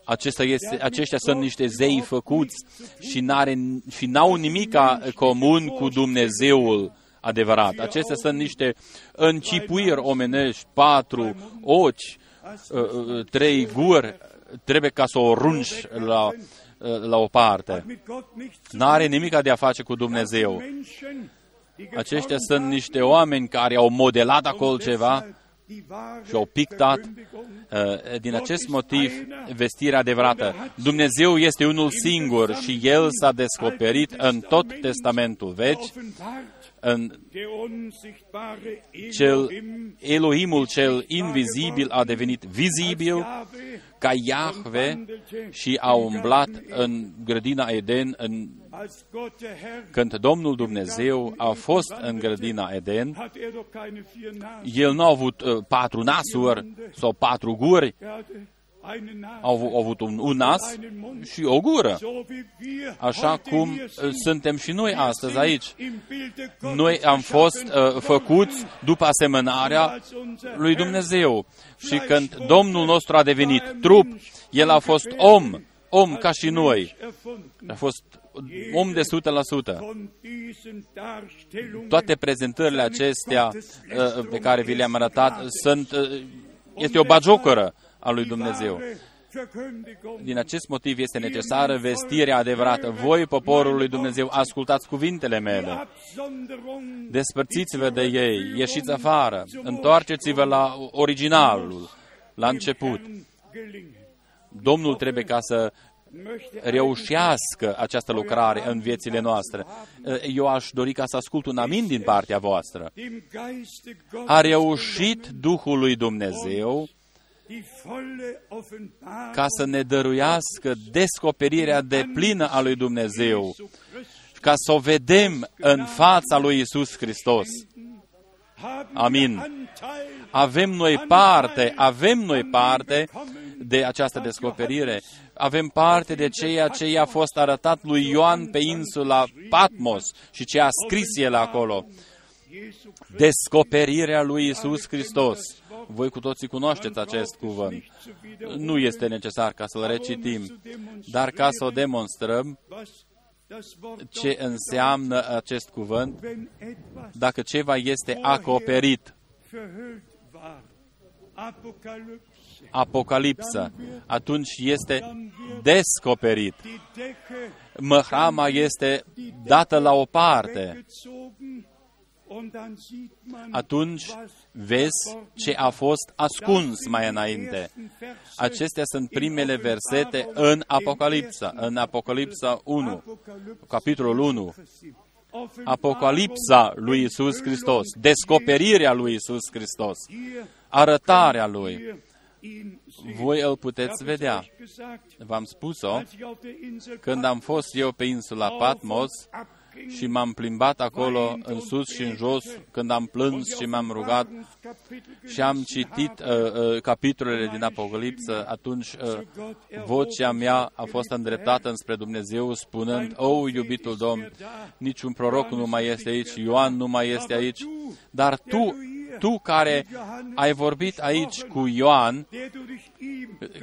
Ist ein gemachter Gott. Acesta este, aceștia sunt niște zei făcuți și, n-are, și n-au nimic comun cu Dumnezeul adevărat. Acestea sunt niște încipuiri omenești, patru ochi, uh, uh, trei guri, trebuie ca să o runci la, uh, la o parte. Mit Gott nichts N-are nimic de a face cu Dumnezeu. Menschen, die Aceștia geformt sunt haben, niște oameni care au modelat acolo ceva deshalb și au pictat uh, din acest motiv vestirea adevărată. Dumnezeu este unul singur și El s-a descoperit în tot Testamentul Vechi, în cel Elohimul cel invizibil a devenit vizibil ca Iahve și a umblat în grădina Eden în când Domnul Dumnezeu a fost în grădina Eden, El nu a avut uh, patru nasuri sau patru guri, au avut un, un nas și o gură. Așa cum uh, suntem și noi astăzi aici. Noi am fost uh, făcuți după asemănarea lui Dumnezeu. Și când Domnul nostru a devenit trup, El a fost om, om ca și noi. A fost om de 100%. Toate prezentările acestea uh, pe care vi le-am arătat sunt, uh, este o bagiocoră a lui Dumnezeu. Din acest motiv este necesară vestirea adevărată. Voi, poporul lui Dumnezeu, ascultați cuvintele mele. Despărțiți-vă de ei, ieșiți afară, întoarceți-vă la originalul, la început. Domnul trebuie ca să reușească această lucrare în viețile noastre. Eu aș dori ca să ascult un amin din partea voastră. A reușit Duhul lui Dumnezeu ca să ne dăruiască descoperirea de plină a lui Dumnezeu, ca să o vedem în fața lui Isus Hristos. Amin. Avem noi parte, avem noi parte de această descoperire. Avem parte de ceea ce i-a fost arătat lui Ioan pe insula Patmos și ce a scris el acolo. Descoperirea lui Isus Hristos. Voi cu toții cunoașteți acest cuvânt. Nu este necesar ca să-l recitim, dar ca să o demonstrăm ce înseamnă acest cuvânt, dacă ceva este acoperit. Apocalipsa, atunci este descoperit. Măhrama este dată la o parte atunci vezi ce a fost ascuns mai înainte. Acestea sunt primele versete în Apocalipsa, în Apocalipsa 1, capitolul 1. Apocalipsa lui Isus Hristos, descoperirea lui Isus Hristos, arătarea lui. Voi îl puteți vedea. V-am spus-o când am fost eu pe insula Patmos, și m-am plimbat acolo în sus și în jos când am plâns și m-am rugat și am citit uh, uh, capitolele din Apocalipsă, atunci uh, vocea mea a fost îndreptată înspre Dumnezeu spunând, O, iubitul Domn, niciun proroc nu mai este aici, Ioan nu mai este aici, dar tu tu care ai vorbit aici cu Ioan,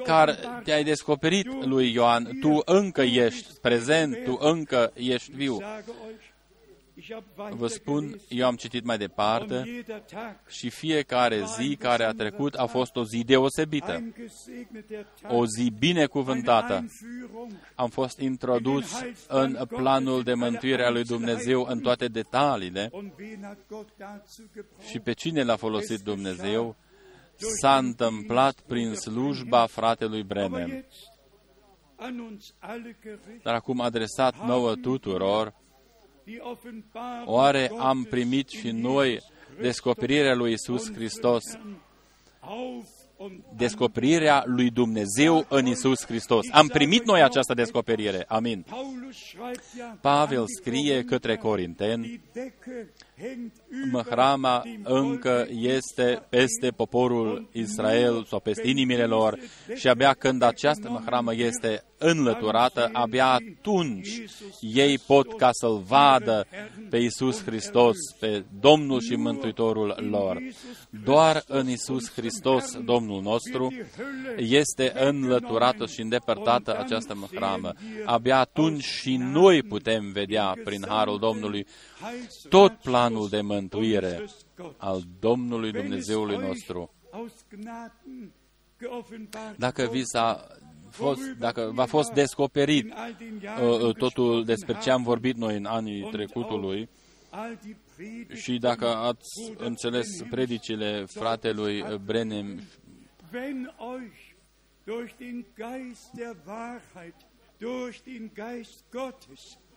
care te-ai descoperit lui Ioan, tu încă ești prezent, tu încă ești viu. Vă spun, eu am citit mai departe și fiecare zi care a trecut a fost o zi deosebită, o zi binecuvântată. Am fost introdus în planul de mântuire a lui Dumnezeu în toate detaliile. Și pe cine l-a folosit Dumnezeu? s-a întâmplat prin slujba fratelui Bremen. Dar acum adresat nouă tuturor, Oare am primit și noi descoperirea lui Isus Hristos? Descoperirea lui Dumnezeu în Isus Hristos. Am primit noi această descoperire. Amin. Pavel scrie către Corinteni, măhrama încă este peste poporul Israel sau peste inimile lor și abia când această măhramă este înlăturată, abia atunci ei pot ca să-L vadă pe Isus Hristos, pe Domnul și Mântuitorul lor. Doar în Isus Hristos, Domnul nostru, este înlăturată și îndepărtată această măhramă. Abia atunci și noi putem vedea prin Harul Domnului tot planul de mântuire al Domnului Dumnezeului nostru. Dacă vi s-a fost, dacă v-a fost descoperit uh, uh, totul despre ce am vorbit noi în anii trecutului Și dacă ați înțeles predicile fratelui Brenem, wenn euch durch den Geist der Wahrheit, durch den Geist Gottes, völlige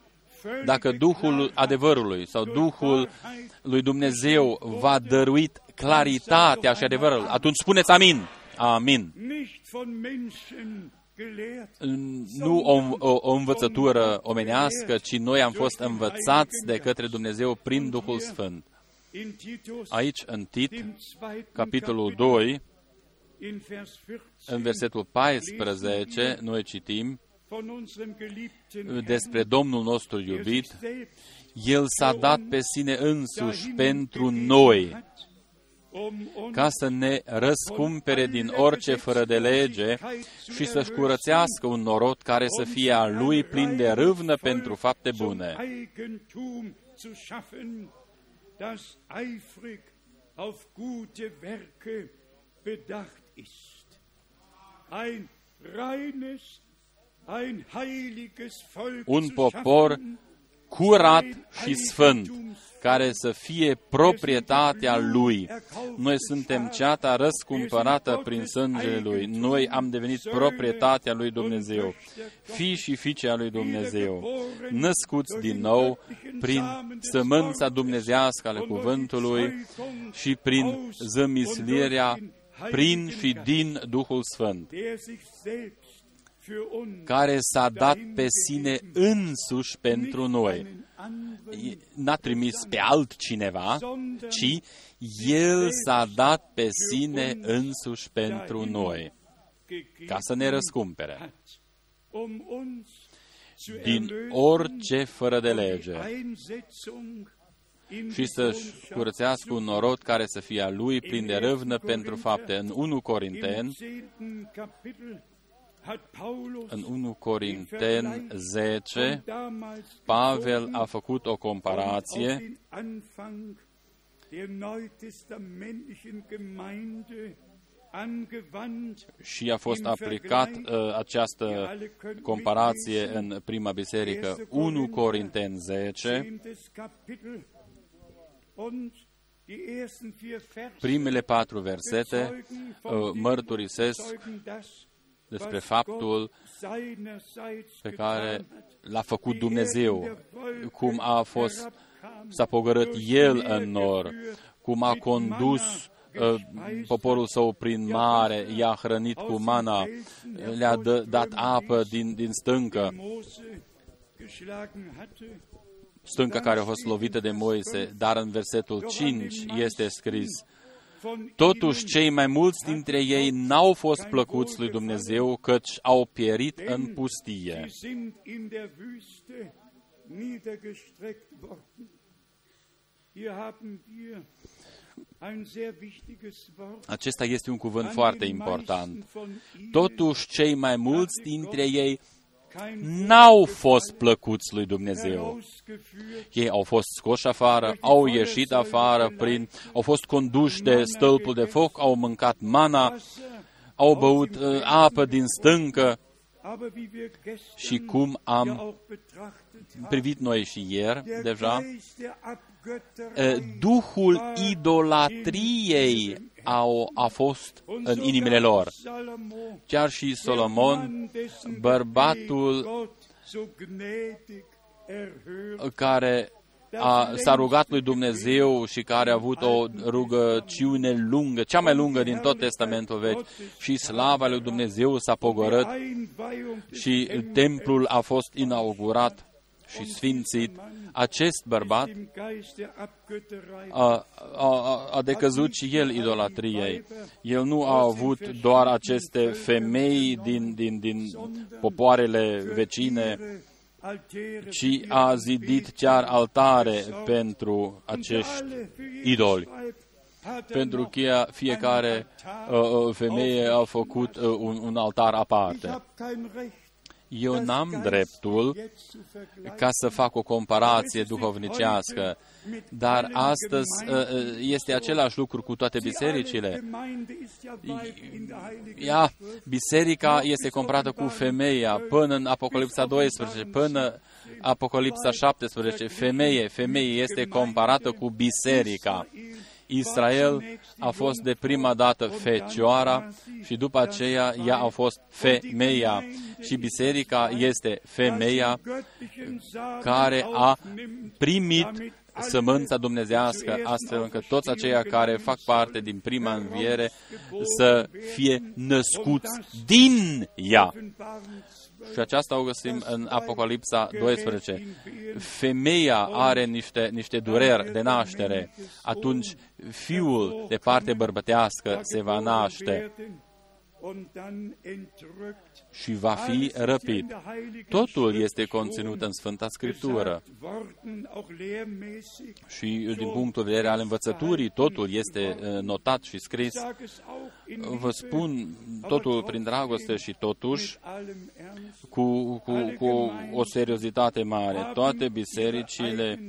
dacă Duhul Klarheit adevărului sau durch Duhul Wahrheit lui Dumnezeu v-a dăruit claritatea și adevărul, atunci spuneți amin. Amin. nicht von Menschen gelehrt, Nu o, o, o învățătură omenească, ci noi am fost învățați de către Dumnezeu prin Duhul Sfânt. in Titus, Aici, în Tit, im zweiten capitolul Kapitel, 2, in Vers 14, în versetul 14, noi citim von unserem geliebten despre Herrn, Domnul nostru der sich iubit, selbst El s-a dat pe sine însuși dahin pentru begeben noi, hat, um uns ca să ne răscumpere din orice fără de lege și să-și curățească un norod care să fie al lui plin de râvnă pentru fapte bune. Zum Eigentum zu schaffen, das eifrig auf gute Werke bedacht ist. Ein reines, ein heiliges Volk Un zu popor schaffen, curat și sfânt, care să fie proprietatea lui. Noi suntem ceata răscumpărată prin sângele lui. Noi am devenit proprietatea lui Dumnezeu, fii și fiice a lui Dumnezeu, născuți din nou prin sămânța dumnezească ale cuvântului și prin zămislirea prin și din Duhul Sfânt, care s-a dat pe sine însuși pentru noi. einen anderen n-a trimis pe altcineva, ci El s-a dat pe sine însuși pentru noi, gegeben ca să ne răscumpere hat, um uns zu din erlösen orice fără de und die lege Einsetzung in și die să-și Sohnschaft curățească un norod care să fie a lui plin de râvnă pentru fapte. În 1 Im Corinteni, în 1 Corinteni 10, von damals Pavel gezogen a făcut o und auf comparație den Anfang der neutestamentlichen Gemeinde angewandt și a fost aplicat uh, această comparație în prima biserică. 1 Corinteni 10, 10. Kapitel und die ersten vier Verse primele patru versete bezeugen uh, von dem, mărturisesc bezeugen das, despre was faptul Gott seinerseits pe care getan hat. l-a făcut Wie er in Dumnezeu, der Wolke cum a fost, herabkam, s-a pogorât durch El Meer în nor, geführt, cum a mit condus Manna uh, gespeist poporul hat, său prin mare, i-a hrănit cu mana, le-a dă- dat apă din, din stâncă, die Mose geschlagen hatte. stânca care a fost lovită de Moise, dar în versetul 5 este scris, Von Totuși, ihnen cei mai mulți dintre ei n-au fost plăcuți lui Dumnezeu, căci au pierit în pustie. Sie sind in der Wüste niedergestreckt worden. Hier haben wir ein sehr wichtiges Wort. Acesta este un cuvânt An foarte den important. meisten von ihnen Totuși, cei mai mulți dintre ei kein n-au fost plăcuți lui Dumnezeu. herausgeführt, Ei au fost scoși afară, au ieșit afară, prin, au fost conduși de stâlpul de foc, au mâncat mana, Wasser, au băut uh, apă din stâncă aber wie wir și gestern cum ja am auch betrachtet haben, privit noi și ieri der deja, Geist der uh, Abgötterei Duhul war idolatriei au, a fost und în sogar inimile lor. Salomo, Chiar și der Solomon, Mann, dessen bărbatul Gebet Gott so gnädig erhört, care a, s-a rugat lui Dumnezeu și care a avut o rugăciune lungă, cea mai lungă din tot Testamentul Vechi, și slava lui Dumnezeu s-a pogorât Einweihung des și Tempels templul a fost inaugurat și sfințit. Acest bărbat im Geist der Abgötterei a, a, a decăzut și el idolatriei. El nu a avut doar aceste femei din, din, din popoarele vecine, Altäre ci a zidit chiar altare pentru acești idoli. Pentru că fiecare uh, uh, femeie a făcut uh, un, un altar Ich aparte. Habe kein Recht, Eu n-am dreptul ca să fac o comparație duhovnicească, dar astăzi uh, uh, este același lucru cu toate bisericile. Ea, biserica este comparată cu femeia până în Apocalipsa 12, până Apocalipsa 17, femeie, femeie este comparată cu biserica. Israel a fost de prima dată fecioara și după aceea ea a fost femeia. Și biserica este femeia care a primit sămânța dumnezească, astfel încât toți aceia care fac parte din prima înviere să fie născuți din ea. Și aceasta o găsim în Apocalipsa 12. Femeia are niște, niște dureri de naștere. Atunci fiul de parte bărbătească se va naște și va fi răpit. Totul este conținut în Sfânta Scriptură. Și din punctul de vedere al învățăturii, totul este uh, notat și scris. Vă spun totul prin dragoste și totuși cu, cu, cu o seriozitate mare. Toate bisericile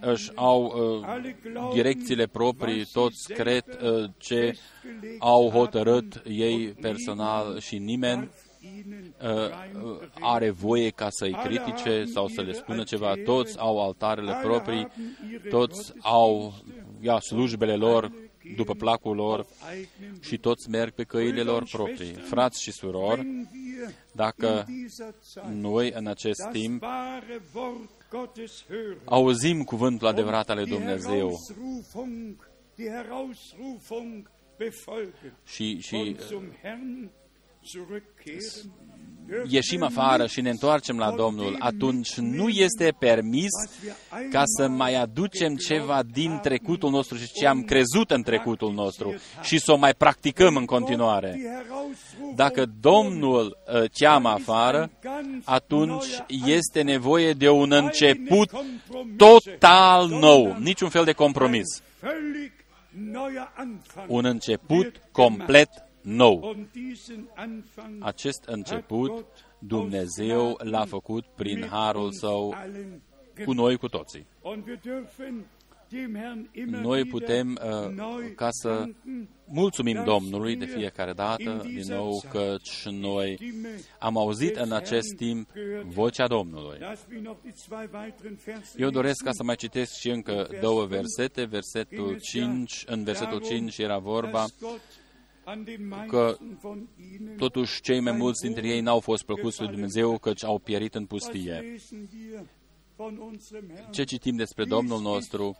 își au uh, direcțiile proprii, toți cred uh, ce au hotărât ei personal și nimeni uh, are voie ca să-i critique sau să le spună ceva. Toți au altarele proprii, toți au ia, slujbele lor după placul lor și toți merg pe căile lor proprii. Frați și surori, dacă noi în acest timp auzim cuvântul adevărat al lui Dumnezeu. Și, și ieșim afară și ne întoarcem la Domnul, atunci nu este permis ca să mai aducem ceva din trecutul nostru și ce am crezut în trecutul nostru și să o mai practicăm în continuare. Dacă Domnul uh, cheamă afară, atunci este nevoie de un început total nou, niciun fel de compromis. Un început complet nou. Acest început Dumnezeu l-a făcut prin harul său cu noi cu toții. Noi putem uh, ca să mulțumim Domnului de fiecare dată, din nou, căci noi am auzit în acest timp vocea Domnului. Eu doresc ca să mai citesc și încă două versete. Versetul 5, în versetul 5 era vorba că totuși cei mai mulți dintre ei n-au fost plăcuți lui Dumnezeu, căci au pierit în pustie. Ce citim despre Domnul nostru?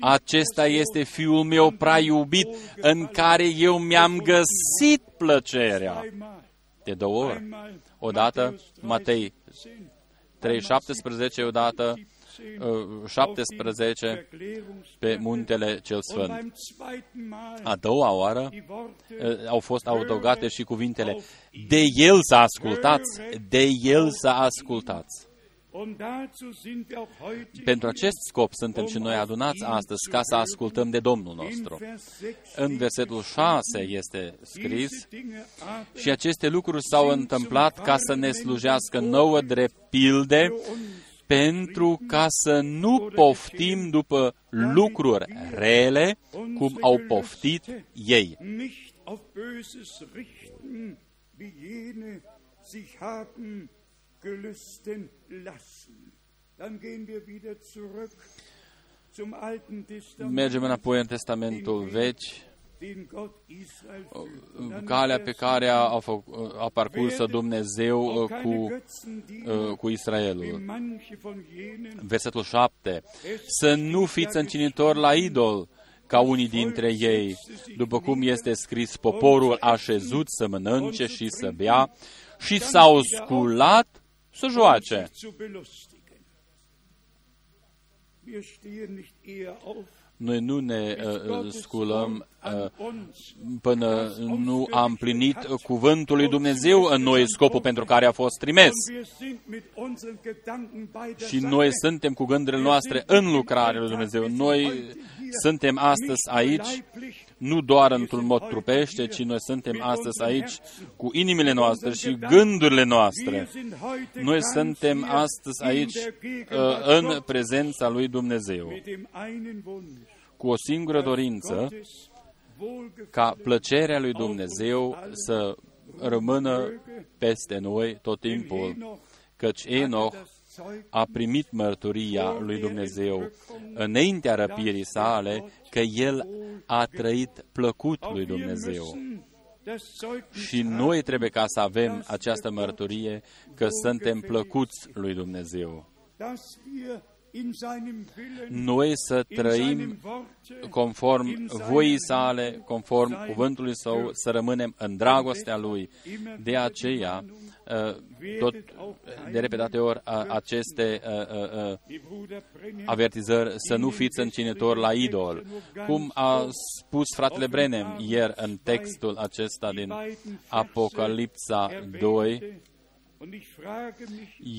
Acesta este Fiul meu prea iubit, în care eu mi-am găsit plăcerea. De două ori. Odată, Matei 3,17, odată 17 pe muntele cel sfânt. A doua oară au fost adăugate și cuvintele de el să ascultați, de el să ascultați. Pentru acest scop suntem și noi adunați astăzi ca să ascultăm de Domnul nostru. În versetul 6 este scris și aceste lucruri s-au întâmplat ca să ne slujească nouă drept pilde pentru ca să nu poftim după lucruri rele, cum au poftit ei. Mergem înapoi în Testamentul Vechi, calea pe care a, a, a parcurs Dumnezeu uh, cu, uh, cu Israelul. Versetul 7. Să nu fiți încinitori la idol, ca unii dintre ei, după cum este scris, poporul a șezut să mănânce și să bea și s-au sculat să joace. Noi nu ne uh, sculăm uh, până nu am plinit cuvântul lui Dumnezeu în noi scopul pentru care a fost trimis. Și noi suntem cu gândurile noastre în lucrarea lui Dumnezeu. Noi suntem astăzi aici nu doar într-un mod trupește, ci noi suntem astăzi aici cu inimile noastre și gândurile noastre. Noi suntem astăzi aici uh, în prezența lui Dumnezeu cu o singură dorință ca plăcerea lui Dumnezeu să rămână peste noi tot timpul, căci Enoch a primit mărturia lui Dumnezeu înaintea răpirii sale că el a trăit plăcut lui Dumnezeu. Și noi trebuie ca să avem această mărturie că suntem plăcuți lui Dumnezeu noi să trăim conform voii sale, conform cuvântului său, să rămânem în dragostea lui. De aceea, uh, tot de repetate ori aceste uh, uh, avertizări să nu fiți încinitori la idol. Cum a spus fratele Brenem ieri în textul acesta din Apocalipsa 2,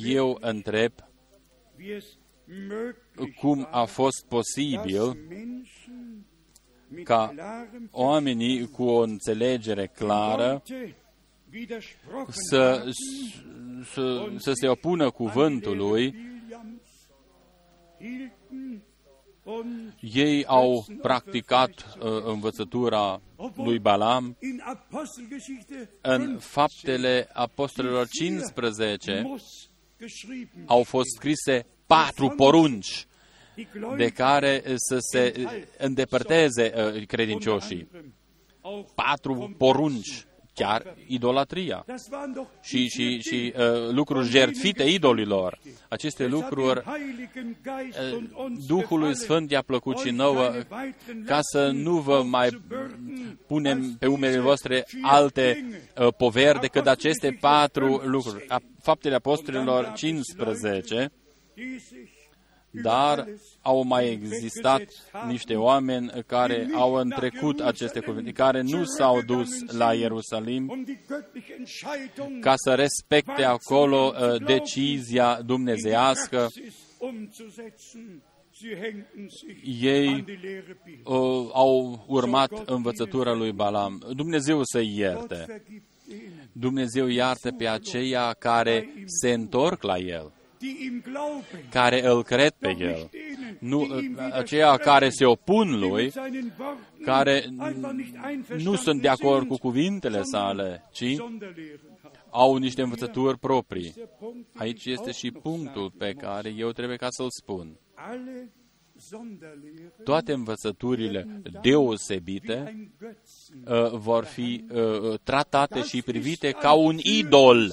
eu întreb cum a fost posibil ca oamenii cu o înțelegere clară să, să, să se opună cuvântului. Ei au practicat uh, învățătura lui Balam în faptele apostolilor 15 au fost scrise patru porunci de care să se îndepărteze uh, credincioșii. Patru porunci, chiar idolatria. Și, și, și uh, lucruri jertfite idolilor. Aceste lucruri uh, Duhului Sfânt i-a plăcut și nouă ca să nu vă mai punem pe umerii voastre alte uh, poveri decât aceste patru lucruri. Faptele Apostolilor 15 dar au mai existat niște oameni care au întrecut aceste cuvinte, care nu s-au dus la Ierusalim ca să respecte acolo uh, decizia dumnezească. Ei uh, au urmat învățătura lui Balam. Dumnezeu să ierte. Dumnezeu iartă pe aceia care se întorc la El care îl cred pe El, nu aceia care se opun lui, care nu sunt de acord cu cuvintele sale, ci au niște învățături proprii. Aici este și punctul pe care eu trebuie ca să-l spun. Toate învățăturile deosebite uh, vor fi uh, tratate și privite ca un idol,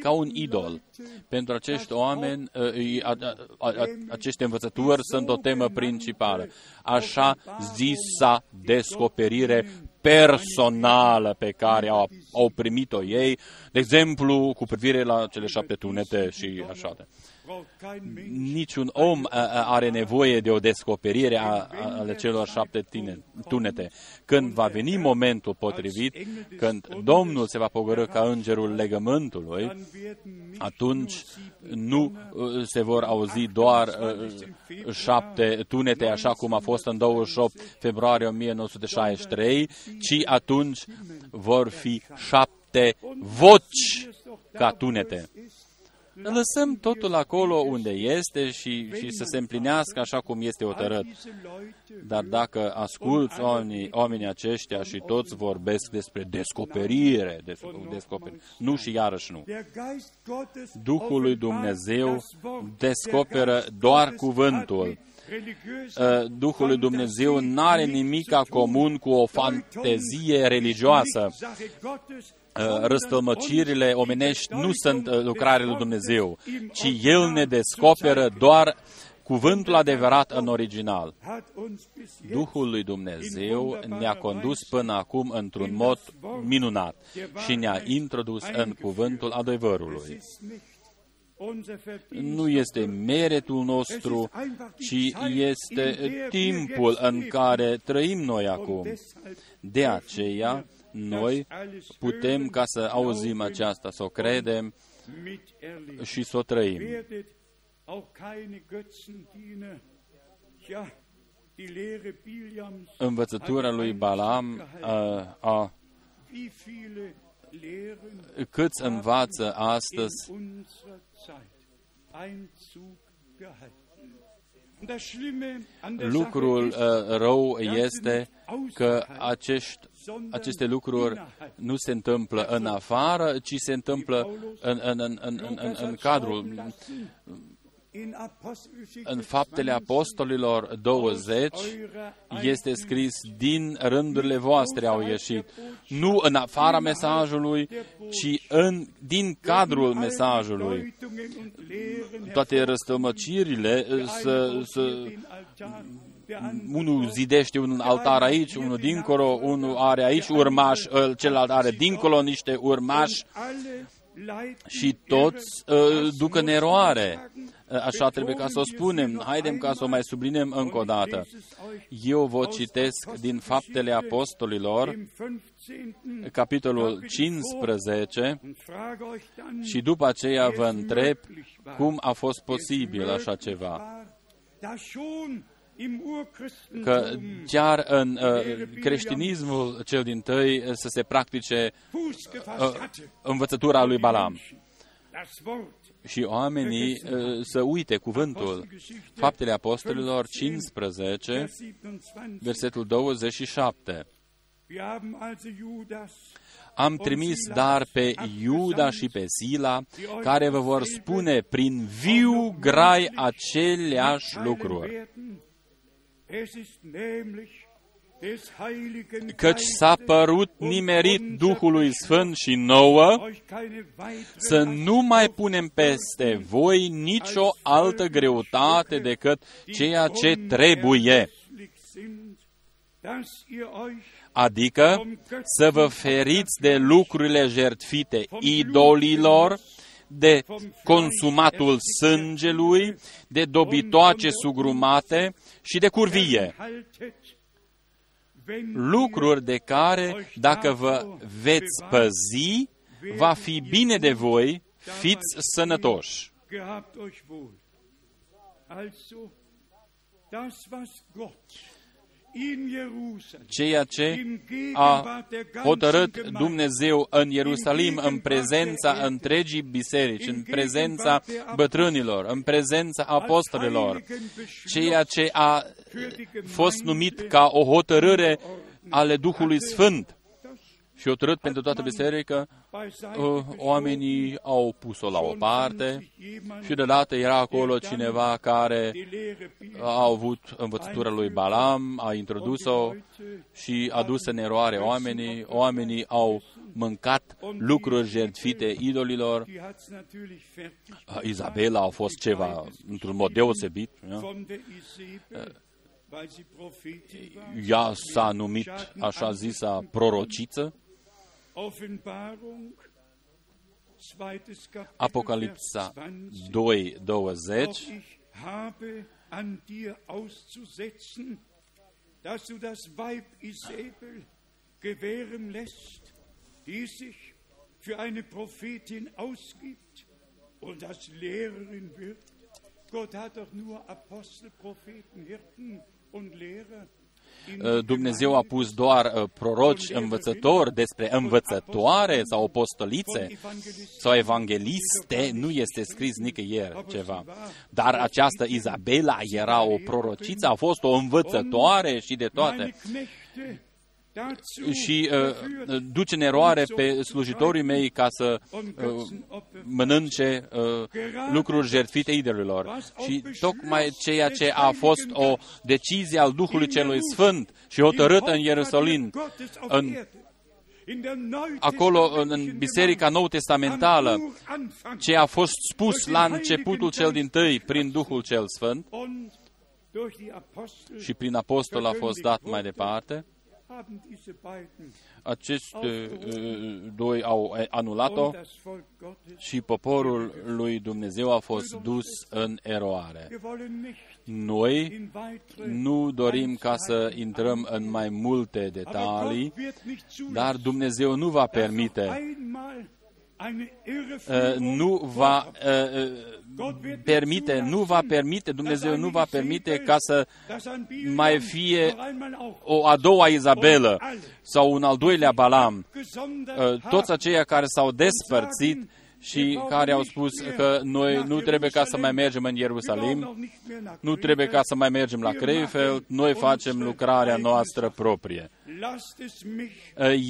ca un idol. Pentru acești oameni, uh, a, a, a, aceste învățături sunt o temă principală. Așa zisa descoperire personală pe care au, au primit-o ei, de exemplu, cu privire la cele șapte tunete și așa de niciun om are nevoie de o descoperire a, ale celor șapte tunete. Când va veni momentul potrivit, când Domnul se va pogărâ ca îngerul legământului, atunci nu uh, se vor auzi doar uh, șapte tunete, așa cum a fost în 28 februarie 1963, ci atunci vor fi șapte voci ca tunete. Lăsăm totul acolo unde este și, și să se împlinească așa cum este hotărât. Dar dacă asculți oamenii, oamenii aceștia și toți vorbesc despre descoperire, descoperire, nu și iarăși nu. Duhul lui Dumnezeu descoperă doar cuvântul. Uh, Duhul lui Dumnezeu nu are nimic comun cu o fantezie religioasă. Uh, răstălmăcirile omenești nu sunt uh, lucrarea lui Dumnezeu, ci El ne descoperă doar cuvântul adevărat în original. Duhul lui Dumnezeu ne-a condus până acum într-un mod minunat și ne-a introdus în cuvântul adevărului. Nu este meretul nostru, ci este timpul în care trăim noi acum. De aceea, noi putem ca să auzim aceasta, să o credem și să o trăim. die Lehre Biliams învățătura lui Balaam a, a wie viele Lehren câți învață astăzi in unserer Zeit Einzug gehalten. Und das Schlimme an der lucrul Sache ist, uh, rău este că acești, aceste lucruri nu se întâmplă în afară, ci se întâmplă în, în, în, în, în, în, în cadrul, in Apostelgeschichte în faptele 20 apostolilor 20, este scris, din rândurile voastre au ieșit. Nu în afara mesajului, ci în, din cadrul mesajului. Toate răstămăcirile să, să, unul zidește un altar aici, unul dincolo, unul are aici urmași, celălalt are dincolo niște urmași și toți uh, duc în eroare. Așa trebuie ca să o spunem. Haidem ca să o mai subliniem încă o dată. Eu vă citesc din Faptele Apostolilor, capitolul 15, și după aceea vă întreb cum a fost posibil așa ceva. Că chiar în uh, creștinismul cel din tăi să se practice uh, învățătura lui Balam și oamenii uh, să uite cuvântul. Faptele Apostolilor 15, versetul 27. Am trimis dar pe Iuda și pe Sila, care vă vor spune prin viu grai aceleași lucruri. Căci s-a părut nimerit Duhului Sfânt și nouă să nu mai punem peste voi nicio altă greutate decât ceea ce trebuie. Adică să vă feriți de lucrurile jertfite idolilor, de consumatul sângelui, de dobitoace sugrumate și de curvie. Lucruri de care, dacă vă veți păzi, va fi bine de voi, fiți sănătoși. Ceea ce a hotărât Dumnezeu în Ierusalim, în prezența întregii biserici, în prezența bătrânilor, în prezența apostolilor, ceea ce a fost numit ca o hotărâre ale Duhului Sfânt și hotărât pentru toată biserica, oamenii au pus-o la o parte și deodată era acolo cineva care a avut învățătura lui Balam, a introdus-o și a dus în eroare oamenii. Oamenii au mâncat lucruri jertfite idolilor. Izabela a fost ceva într-un mod deosebit. Ea s-a numit așa zisa prorociță. Apocalipsa 2, 20 an dir auszusetzen, dass du das Weib Isabel gewähren lässt, die sich für eine Prophetin ausgibt und als Lehrerin wird. Gott hat doch nur Apostel, Propheten, Hirten und Lehrer. Dumnezeu a pus doar proroci învățători despre învățătoare sau apostolițe sau evangheliste, nu este scris nicăieri ceva. Dar această Izabela era o prorociță, a fost o învățătoare și de toate și uh, duce în eroare pe slujitorii mei ca să uh, mănânce uh, lucruri jertfite idolilor. Și tocmai ceea ce a fost o decizie al Duhului Celui Sfânt și hotărâtă în Ierusalim, în acolo în Biserica Nou Testamentală, ce a fost spus la începutul cel din tâi prin Duhul cel Sfânt și prin apostol a fost dat mai departe, aceste doi au anulat-o și poporul lui Dumnezeu a fost dus în eroare. Noi nu dorim ca să intrăm în mai multe detalii, dar Dumnezeu nu va permite uh, nu va uh, permite, nu va permite, Dumnezeu nu va permite ca să mai fie o a doua Izabelă sau un al doilea Balam. Uh, toți aceia care s-au despărțit și care au spus că noi nu trebuie ca să mai mergem în Ierusalim, nu trebuie ca să mai mergem la Krefeld, noi facem lucrarea noastră proprie.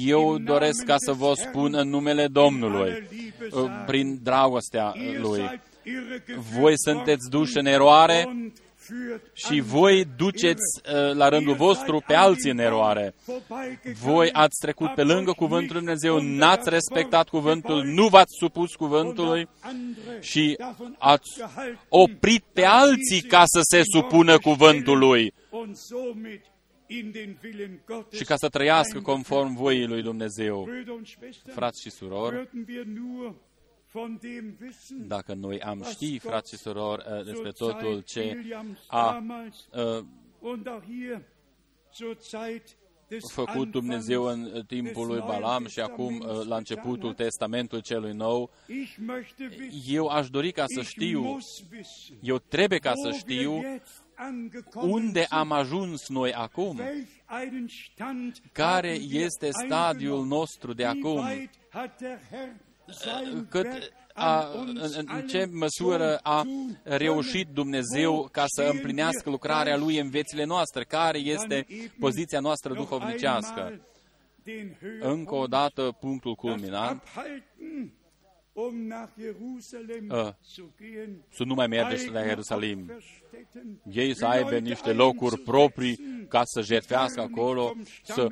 Eu doresc ca să vă spun în numele Domnului, prin dragostea Lui. Voi sunteți duși în eroare și voi duceți uh, la rândul vostru pe alții în eroare. Voi ați trecut pe lângă cuvântul Lui Dumnezeu, n-ați respectat cuvântul, nu v-ați supus cuvântului și ați oprit pe alții ca să se supună cuvântului și ca să trăiască conform voii lui Dumnezeu. Frați și surori, dacă noi am ști, frați și surori, uh, despre totul ce a uh, făcut Dumnezeu în timpul lui Balam și acum uh, la începutul Testamentului celui nou, eu aș dori ca să știu, eu trebuie ca să știu unde am ajuns noi acum, care este stadiul nostru de acum, cât a, în, în ce măsură a reușit Dumnezeu ca să împlinească lucrarea Lui în viețile noastre, care este poziția noastră duhovnicească. Încă o dată, punctul culminant, uh, să nu mai mergeți la Ierusalim. Ei să aibă niște locuri proprii ca să jertfească acolo, să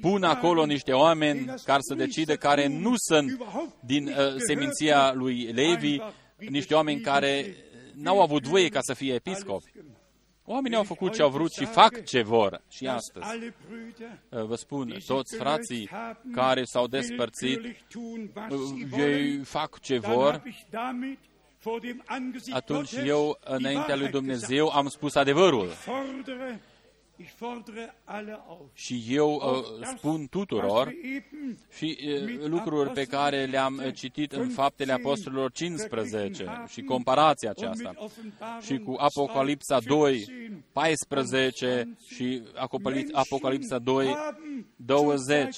pună acolo niște oameni care să decide care nu sunt din uh, seminția lui Levi, niște oameni care n-au avut voie ca să fie episcopi. Oamenii au făcut ce au vrut și fac ce vor și astăzi. Vă spun, toți frații care s-au despărțit, ei fac ce vor, atunci eu, înaintea lui Dumnezeu, am spus adevărul. Și eu uh, spun tuturor și uh, lucruri pe care le-am uh, citit în Faptele Apostolilor 15 și comparația aceasta. Și cu Apocalipsa 2, 14 și Apocalipsa 2, 20.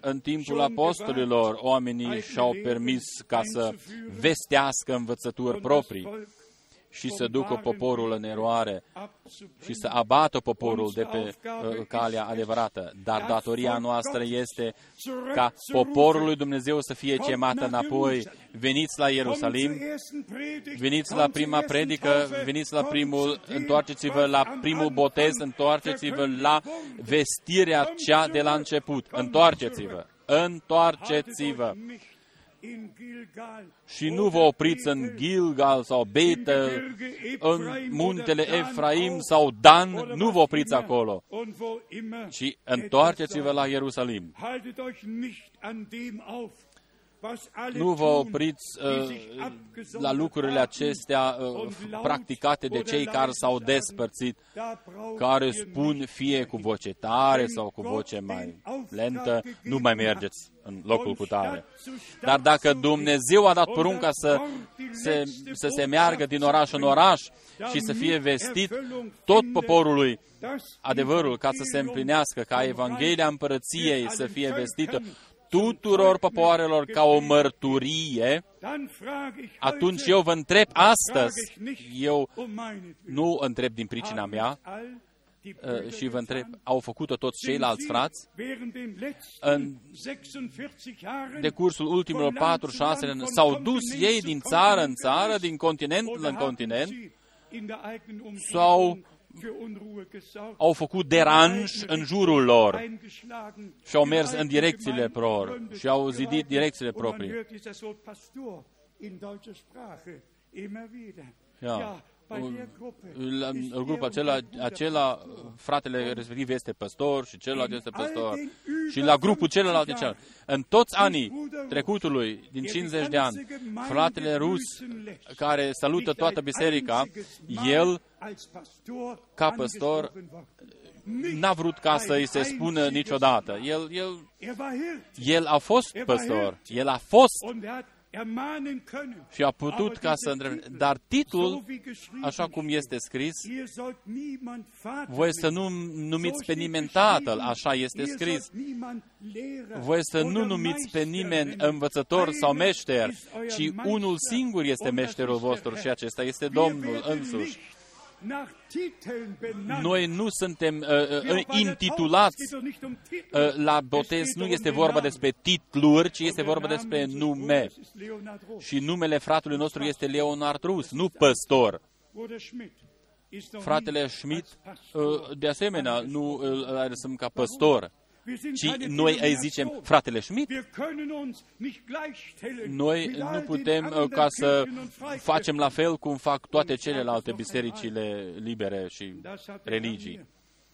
În timpul apostolilor, oamenii și-au permis ca să vestească învățături proprii și să ducă poporul în eroare și să abată poporul de pe uh, calea adevărată. Dar datoria noastră este ca poporul lui Dumnezeu să fie chemat înapoi. Veniți la Ierusalim, veniți la prima predică, veniți la primul, întoarceți-vă la primul botez, întoarceți-vă la vestirea cea de la început. Întoarceți-vă, întoarceți-vă și nu vă opriți în Gilgal sau Betel, în muntele Efraim sau Dan, nu vă opriți acolo, ci întoarceți-vă la Ierusalim. Nu vă opriți uh, la lucrurile acestea uh, practicate de cei care s-au despărțit, care spun fie cu voce tare sau cu voce mai lentă, nu mai mergeți în locul cu tare. Dar dacă Dumnezeu a dat porunca să se, să se meargă din oraș în oraș și să fie vestit tot poporului. adevărul ca să se împlinească, ca Evanghelia Împărăției să fie vestită tuturor popoarelor ca o mărturie, atunci eu vă întreb astăzi, eu nu întreb din pricina mea, uh, și vă întreb, au făcut-o toți ceilalți frați? În decursul ultimilor 4-6 ani s-au dus ei din țară în țară, din continent în continent, sau au făcut deranj în jurul lor. Și au mers în direcțiile lor și au zidit direcțiile proprii. Ja. La, grupul acela, acela, fratele respectiv este păstor și celălalt este păstor. Și la grupul celălalt este celălalt. În toți anii trecutului, din 50 de ani, fratele rus care salută toată biserica, el, ca păstor, n-a vrut ca să îi se spună niciodată. El, el, Er war Hirt. el a fost păstor, el a fost und er hat ermahnen können. și a putut ca să întrebe. Dar So titlul, wie geschrieben așa cum este scris, Ihr sollt niemand Vater voi să nu nennen. numiți So pe steht nimeni geschrieben. tatăl, așa este Ihr scris. sollt niemand Lehrer Voi să nu oder numiți pe Meister nimeni nennen. învățător sau Einer meșter, ist euer ci Meister unul singur este und das meșterul ist der vostru Herr. și acesta este Wir Domnul werden însuși. Noi nu suntem uh, Wir uh, bei der Taufe, es intitulați geht doch nicht um Titel. uh, la Es botez, geht nu doch este um den vorba Namen. despre titluri, ci Und este der vorba Name despre unseres nume. Bruders ist Leonhard Roos. Și numele fratelui nostru este Leonard Rus, nu păstor. Bruder Schmidt ist noch Fratele nie Schmidt, als Pastor uh, de asemenea, nu angesprochen. îl lăsăm ca păstor, Wir sind ci keine noi îi Denomination. zicem fratele Schmidt. Wir können uns nicht gleichstellen Noi mit nu all den putem uh, anderen ca să Kirchen und Freikirchen. facem la fel cum fac toate celelalte bisericile libere și Das hat er religii. mir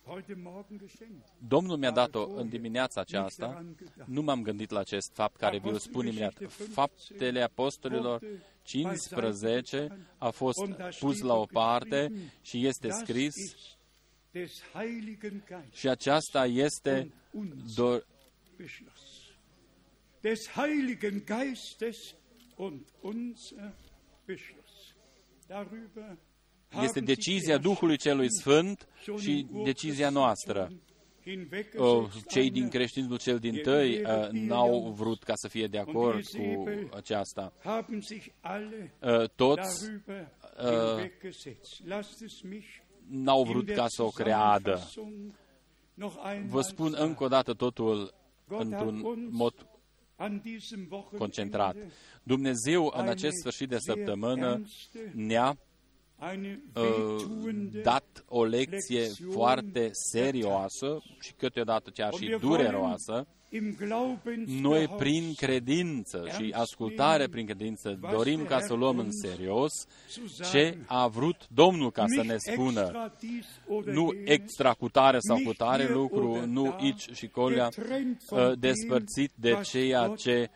heute Morgen geschenkt. Domnul mi-a dat-o în dimineața aceasta, nu m-am gândit la acest fapt care vi-l spun imediat. Faptele Apostolilor 15 a fost pus la o parte și este Das scris și aceasta este do- Beschluss. Des Heiligen Geistes und unser Beschluss. Darüber este haben decizia sich die Duhului Celui Sfânt schon și in decizia noastră. hinweggesetzt Uh, Cei din einer creștinismul cel din tăi uh, n-au vrut ca să fie de acord cu aceasta. haben sich alle Uh, Toți darüber uh, hinweggesetzt. Lasst es mich n-au in vrut der ca să o creadă. Zusammenfassung noch einmal Vă spun sagen. încă o dată totul Gott hat într-un uns mod an diesem Wochenende concentrat. Dumnezeu în acest sfârșit de săptămână ne-a eine uh, wehtuende dat o lecție foarte serioasă și câteodată chiar și dureroasă. Im Glauben Noi, prin credință și ascultare prin credință, dorim ca să luăm în serios ce a vrut Domnul ca să ne spună. Nu extra cu tare sau cu tare lucru, nu aici și colea, uh, despărțit de ceea ce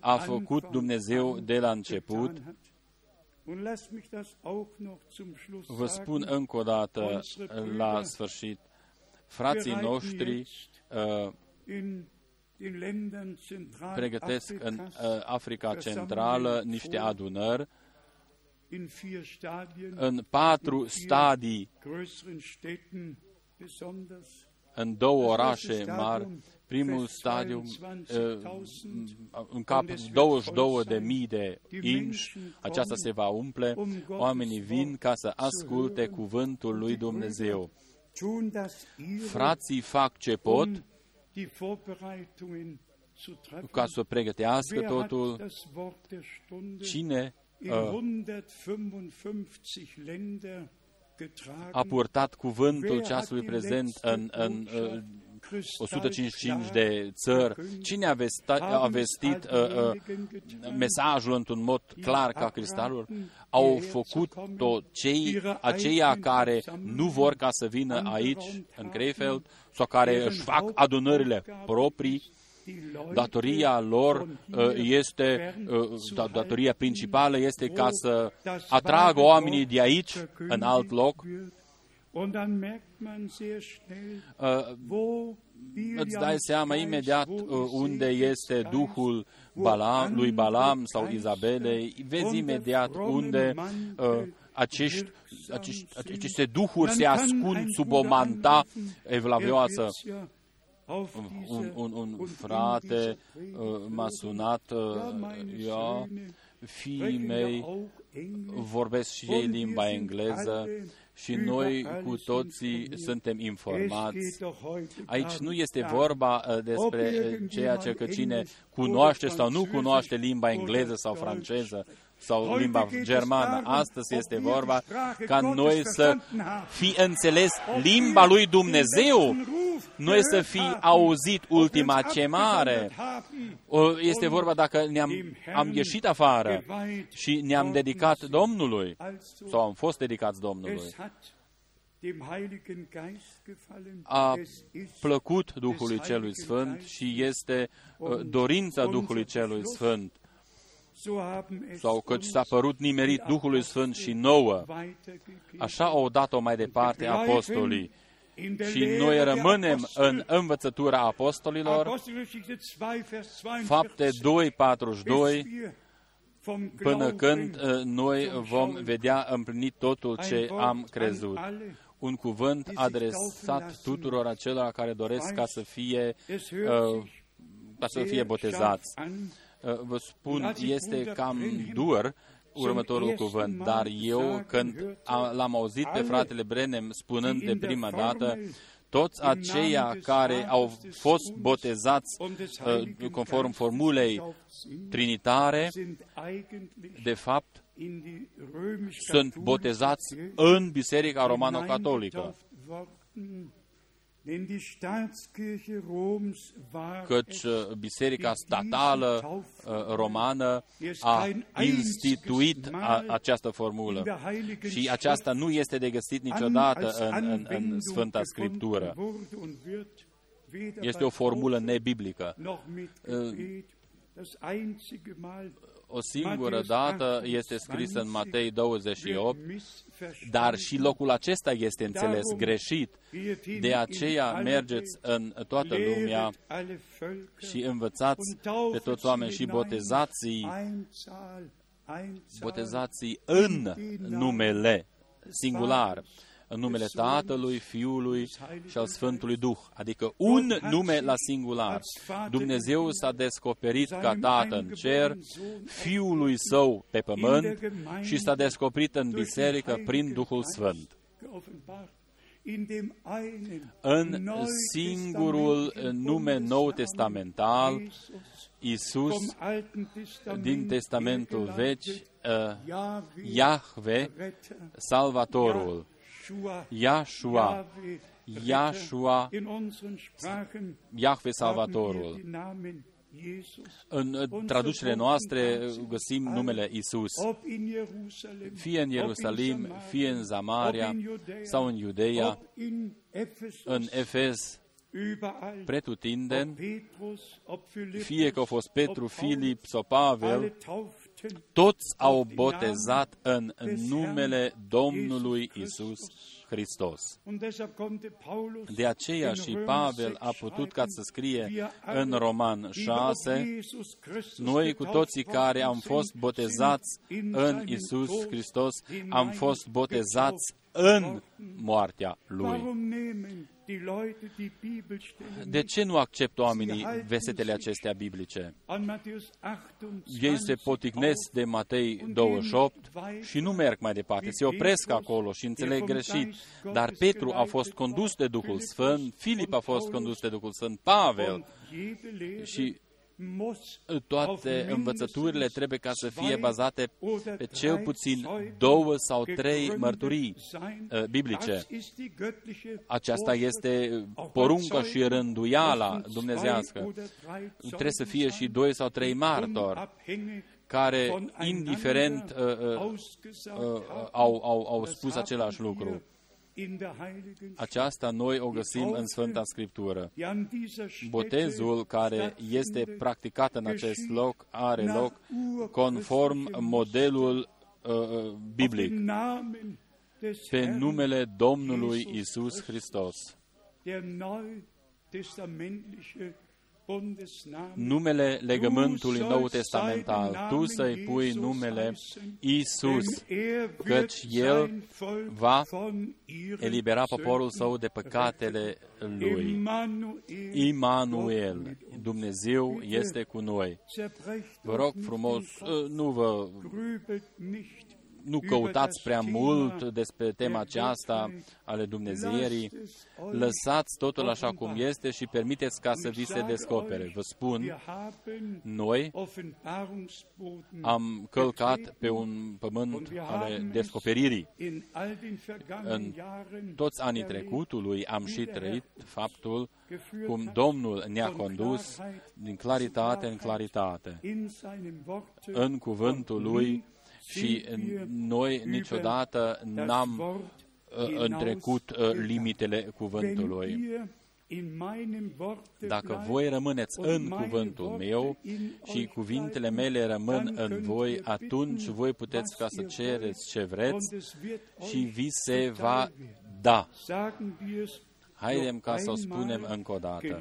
a făcut Dumnezeu de la început. Vă spun încă o dată la sfârșit, frații noștri uh, pregătesc în uh, Africa Centrală niște adunări. în patru stadii, în două orașe mari. Primul stadiu uh, în cap 22 de mii de inși, aceasta se va umple, oamenii vin ca să asculte cuvântul lui Dumnezeu. Frații fac ce pot ca să pregătească totul. Cine uh, a purtat cuvântul ceasului prezent în, în uh, 155 de țări. Cine a, vesta, a vestit uh, uh, mesajul într-un mod clar ca cristalul? Au făcut-o cei, aceia care nu vor ca să vină aici, în Krefeld, sau care își fac adunările proprii, datoria lor uh, este, uh, datoria principală este ca să atragă oamenii de aici, în alt loc, uh, îți dai seama imediat uh, unde este Duhul Balam, lui Balam sau Izabelei, vezi imediat unde uh, acești, acești, aceste duhuri se ascund sub o manta evlavioasă. Un, un, un frate uh, m-a sunat, uh, eu, fiii mei vorbesc și ei limba engleză și noi cu toții suntem informați. Aici nu este vorba despre ceea ce că cine cunoaște sau nu cunoaște limba engleză sau franceză sau limba germană. Astăzi este vorba ca noi să fi înțeles limba lui Dumnezeu, noi să fi auzit ultima chemare. Este vorba dacă ne-am am ieșit afară și ne-am dedicat Domnului sau am fost dedicați Domnului. A plăcut Duhului Celui Sfânt și este dorința Duhului Celui Sfânt sau căci s-a părut nimerit Duhului Sfânt și nouă. Așa au dat-o mai departe apostolii in der și Lehre noi der rămânem Apostel. în învățătura apostolilor, Apostelgeschichte 2, vers 42, fapte 2, bis 42, wir vom până când Glauben uh, noi zum vom Schauen vedea împlinit totul ein ce Wort am an crezut. alle, Un cuvânt die sich taufen adresat lassen. tuturor acelora care doresc ca să fie, Es hört uh, sich ca să fie sehr botezați. Scharf an, Uh, Vă spun, Als ich este Bruder cam Brenhem dur următorul ersten cuvânt, Mal dar eu sagen când hörte, a- l-am auzit pe alle, fratele Brenem spunând die de in der prima Formel dată, toți im aceia Namen des care Vaters, au des fost Sohnes botezați und des uh, Heiligen conform Geistes formulei getauft sind, trinitare, sind eigentlich de fapt in die römisch-katholische sunt botezați Kirche în Biserica Romano-Catolică. Căci es, uh, Biserica die diese Statală Taufformel uh, romană erst a kein instituit einziges a, Mal această in formulă. der Heiligen Și aceasta Schrift nu este de găsit an- niciodată als în, în, în Anwendung Sfânta gefunden Scriptură. wurde und wird weder Este bei o formulă Taufe nebiblică. Noch mit Gebet. Das einzige Mal O singură dată este scrisă în Matei 28, dar și locul acesta este înțeles greșit. De aceea mergeți în toată lumea și învățați pe toți oameni și botezați botezați în numele singular, în numele Tatălui, Fiului și al Sfântului Duh, adică un nume la singular. Dumnezeu s-a descoperit ca Tată în cer, Fiului Său pe pământ și s-a descoperit în biserică prin Duhul Sfânt. În singurul nume nou testamental, Isus din Testamentul Vechi, uh, Yahve, Salvatorul, Yahshua, Yahshua, Yahve Salvatorul. În traducerile noastre găsim numele Isus, fie în Ierusalim, fie în Samaria sau în Iudeia, în Efes, pretutindeni, fie că au fost Petru, Filip sau Pavel, toți au botezat în numele Domnului Isus Hristos. De aceea și Pavel a putut ca să scrie în Roman 6, noi cu toții care am fost botezați în Isus Hristos, am fost botezați în moartea Lui. De ce nu acceptă oamenii versetele acestea biblice? Ei se poticnesc de Matei 28 și nu merg mai departe, se opresc acolo și înțeleg greșit. Dar Petru a fost condus de Duhul Sfânt, Filip a fost condus de Duhul Sfânt, Pavel și toate învățăturile trebuie ca să fie bazate pe cel puțin două sau trei mărturii uh, biblice. Aceasta este porunca și rânduiala dumnezească. Trebuie să fie și doi sau trei martori care, indiferent, uh, uh, uh, au, au, au spus același lucru. Aceasta noi o găsim în Sfânta Scriptură. Botezul care este practicat în acest loc are loc conform modelul uh, biblic pe numele Domnului Isus Hristos. Numele legământului Nou Testamental, tu să-i pui numele Isus, căci El va elibera poporul său de păcatele lui. Immanuel, Dumnezeu este cu noi. Vă rog frumos, nu vă nu căutați prea mult despre tema aceasta ale Dumnezeierii, lăsați totul așa cum este și permiteți ca să vi se descopere. Vă spun, noi am călcat pe un pământ ale descoperirii. În toți anii trecutului am și trăit faptul cum Domnul ne-a condus din claritate în claritate. în cuvântul Lui și noi niciodată n-am întrecut limitele cuvântului. Dacă voi rămâneți în cuvântul meu și cuvintele mele rămân în voi, atunci voi puteți ca să cereți ce vreți și vi se va da. Haidem ca să o spunem încă o dată.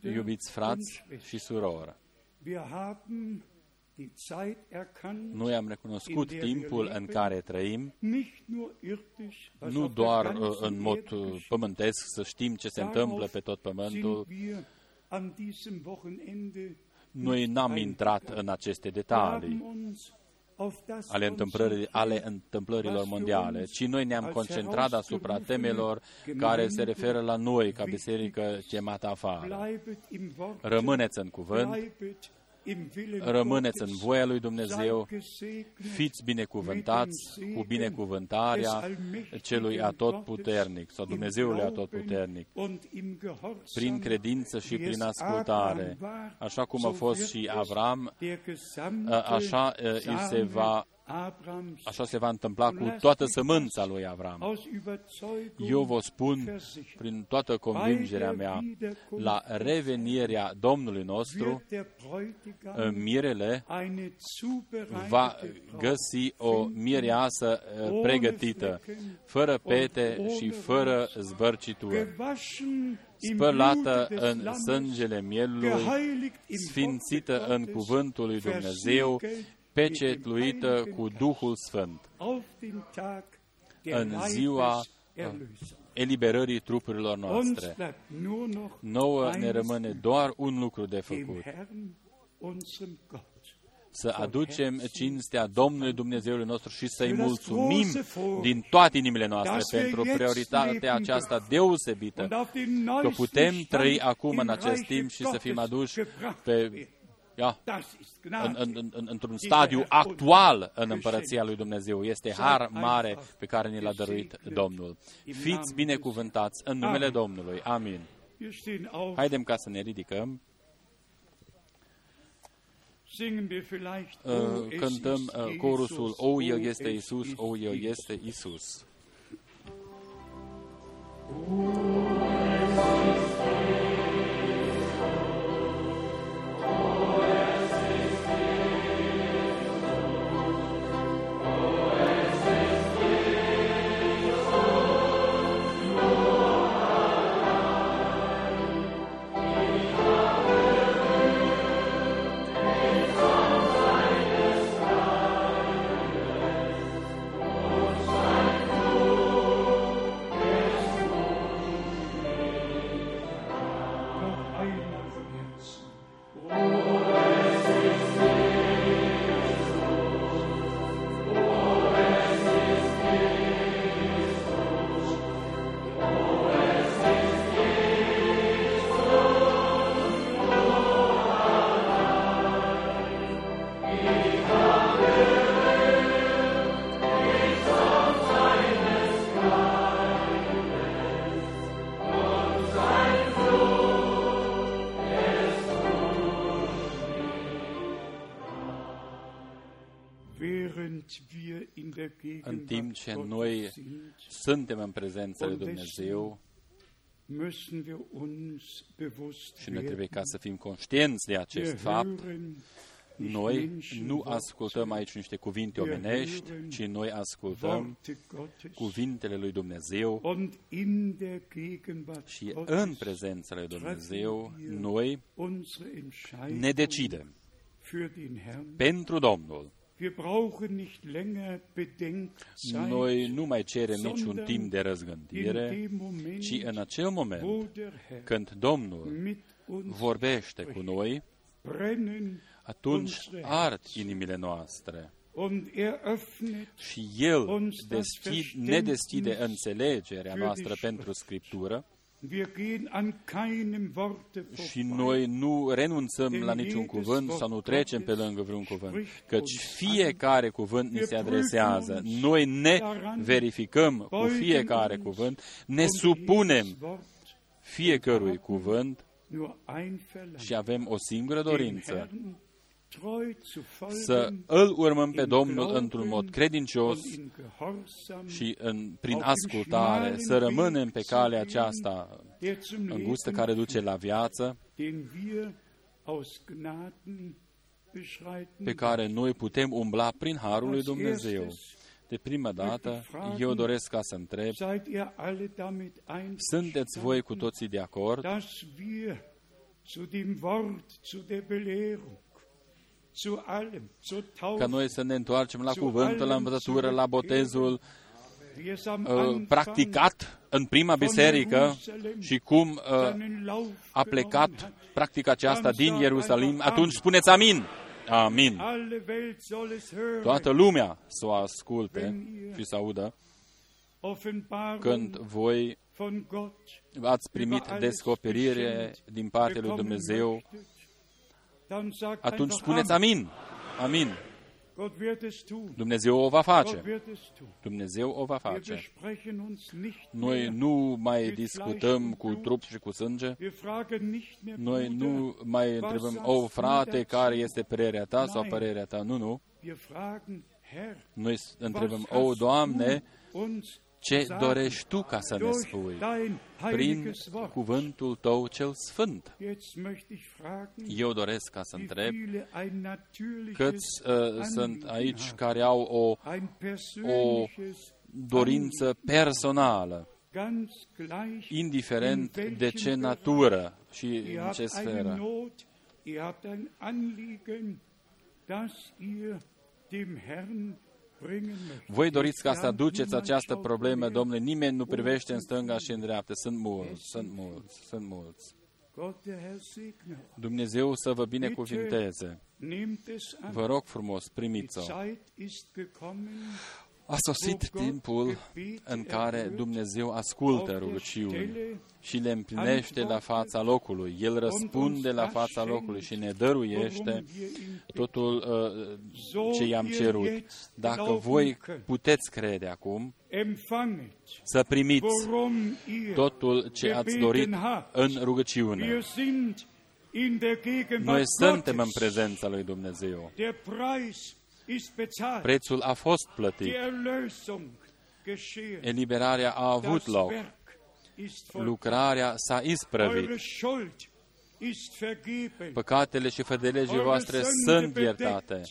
Iubiți frați și surori, noi am recunoscut timpul în care trăim, nu doar uh, în mod uh, pământesc să știm ce se întâmplă pe tot pământul. Noi n-am intrat în aceste detalii ale, întâmplării, ale întâmplărilor mondiale, ci noi ne-am concentrat asupra temelor care se referă la noi ca biserică chemată afară. Rămâneți în cuvânt, rămâneți în voia lui Dumnezeu, fiți binecuvântați cu binecuvântarea celui atotputernic sau Dumnezeului atotputernic, prin credință și prin ascultare, așa cum a fost și Avram, așa îi se va Așa se va întâmpla cu toată sămânța lui Avram. Eu vă spun prin toată convingerea mea, la revenirea Domnului nostru, mirele va găsi o mireasă uh, pregătită, fără pete și fără zbărcitură spălată în sângele mielului, sfințită în cuvântul lui Dumnezeu pecetluită cu Duhul Sfânt. În ziua eliberării trupurilor noastre. Nouă ne rămâne doar un lucru de făcut. Să aducem cinstea Domnului Dumnezeului nostru și să-i mulțumim din toate inimile noastre pentru prioritatea aceasta deosebită, că putem trăi acum în acest timp și să fim aduși pe ja, în, în, în, într-un stadiu actual în împărăția lui Dumnezeu. Este har mare pe care ni l-a dăruit Domnul. Fiți binecuvântați în numele Domnului. Amin. Haidem ca să ne ridicăm. Uh, cântăm uh, corusul O, El este Isus, O, El este Isus. Oh, în timp ce noi suntem în prezența lui Dumnezeu și noi trebuie ca să fim conștienți de acest fapt, noi nu ascultăm aici niște cuvinte omenești, ci noi ascultăm cuvintele lui Dumnezeu și în prezența lui Dumnezeu noi ne decidem pentru Domnul noi nu mai cerem niciun timp de răzgândire, ci în acel moment când Domnul vorbește cu noi, atunci ard inimile noastre. Er și El deschid, ne deschide înțelegerea noastră pentru Scriptură și noi nu renunțăm la niciun cuvânt sau nu trecem pe lângă vreun cuvânt, căci fiecare cuvânt ni se adresează. Noi ne verificăm cu fiecare cuvânt, ne supunem fiecărui cuvânt și avem o singură dorință, să îl urmăm pe Domnul într-un mod credincios și în, prin ascultare, să rămânem pe calea aceasta îngustă care duce la viață, pe care noi putem umbla prin Harul lui Dumnezeu. De prima dată, eu doresc ca să întreb, seid ihr alle damit sunteți voi cu einverstanden, toții de acord ca Taufe, noi să ne întoarcem la cuvântul, la învățătură, la botezul wie es am uh, Anfang practicat în prima biserică și cum uh, seinen Lauf a genommen plecat hat. practica aceasta din Ierusalim, atunci spuneți amin. Amin. Alle Welt soll es hören. Toată lumea să o asculte și să audă Offenbarung când voi von Gott ați primit descoperire din partea lui bekommen Dumnezeu, möchtet, dann sagt atunci einfach spuneți Amen. amin. Amin. Gott wird es tun. Dumnezeu o va face. Gott wird es tun. Dumnezeu o va Wir face. besprechen uns nicht Noi mehr. nu mai discutăm cu trup și cu sânge. Wir fragen nicht mehr, Noi Bruder, nu mai întrebăm, o frate, care este părerea ta sau părerea ta? Nu, nu. Wir fragen, Herr, Noi s- was întrebăm, hast o, Doamne, du uns ce sagen dorești Tu ca să ne durch spui? dein Prin heiliges Wort? cuvântul Tău cel sfânt. Jetzt möchte ich fragen, Eu doresc ca să wie întreb viele ein natürliches câți uh, sunt Anliegen aici haben. care au o ein persönliches dorință personală, ganz gleich indiferent in welchem de ce Bereich. natură și Ihr în habt ce eine sferă. Not, ihr habt ein Anliegen, das ihr dem Herrn bringen möchtet. Voi doriți ca Jetzt să lernt aduceți niemand această schaut problemă, mehr. domnule, nimeni nu privește în stânga și în dreapta. Sunt mulți, sunt mulți, sunt mulți. Gott, der Herr segne. Dumnezeu să vă binecuvinteze. Nehmt es an. Vă rog frumos, Die primiți-o. Zeit ist gekommen, A sosit timpul în care Dumnezeu ascultă rugăciuni și le împlinește la fața locului. El răspunde la fața locului și ne dăruiește totul uh, ce i-am cerut. Dacă voi puteți crede acum, empfanget, să primiți worum ihr totul ce ați dorit în rugăciune. Wir sind in der Noi Gegenwart suntem în Gottes. prezența lui Dumnezeu. Der Preis ist bezahlt. Prețul a fost plătit. Die Erlösung geschehen. Eliberarea a avut Das loc. Werk ist vollbracht. Lucrarea s-a isprăvit. Eure Schuld ist vergeben. Păcatele și fădelegile Eure voastre Sünde sunt iertate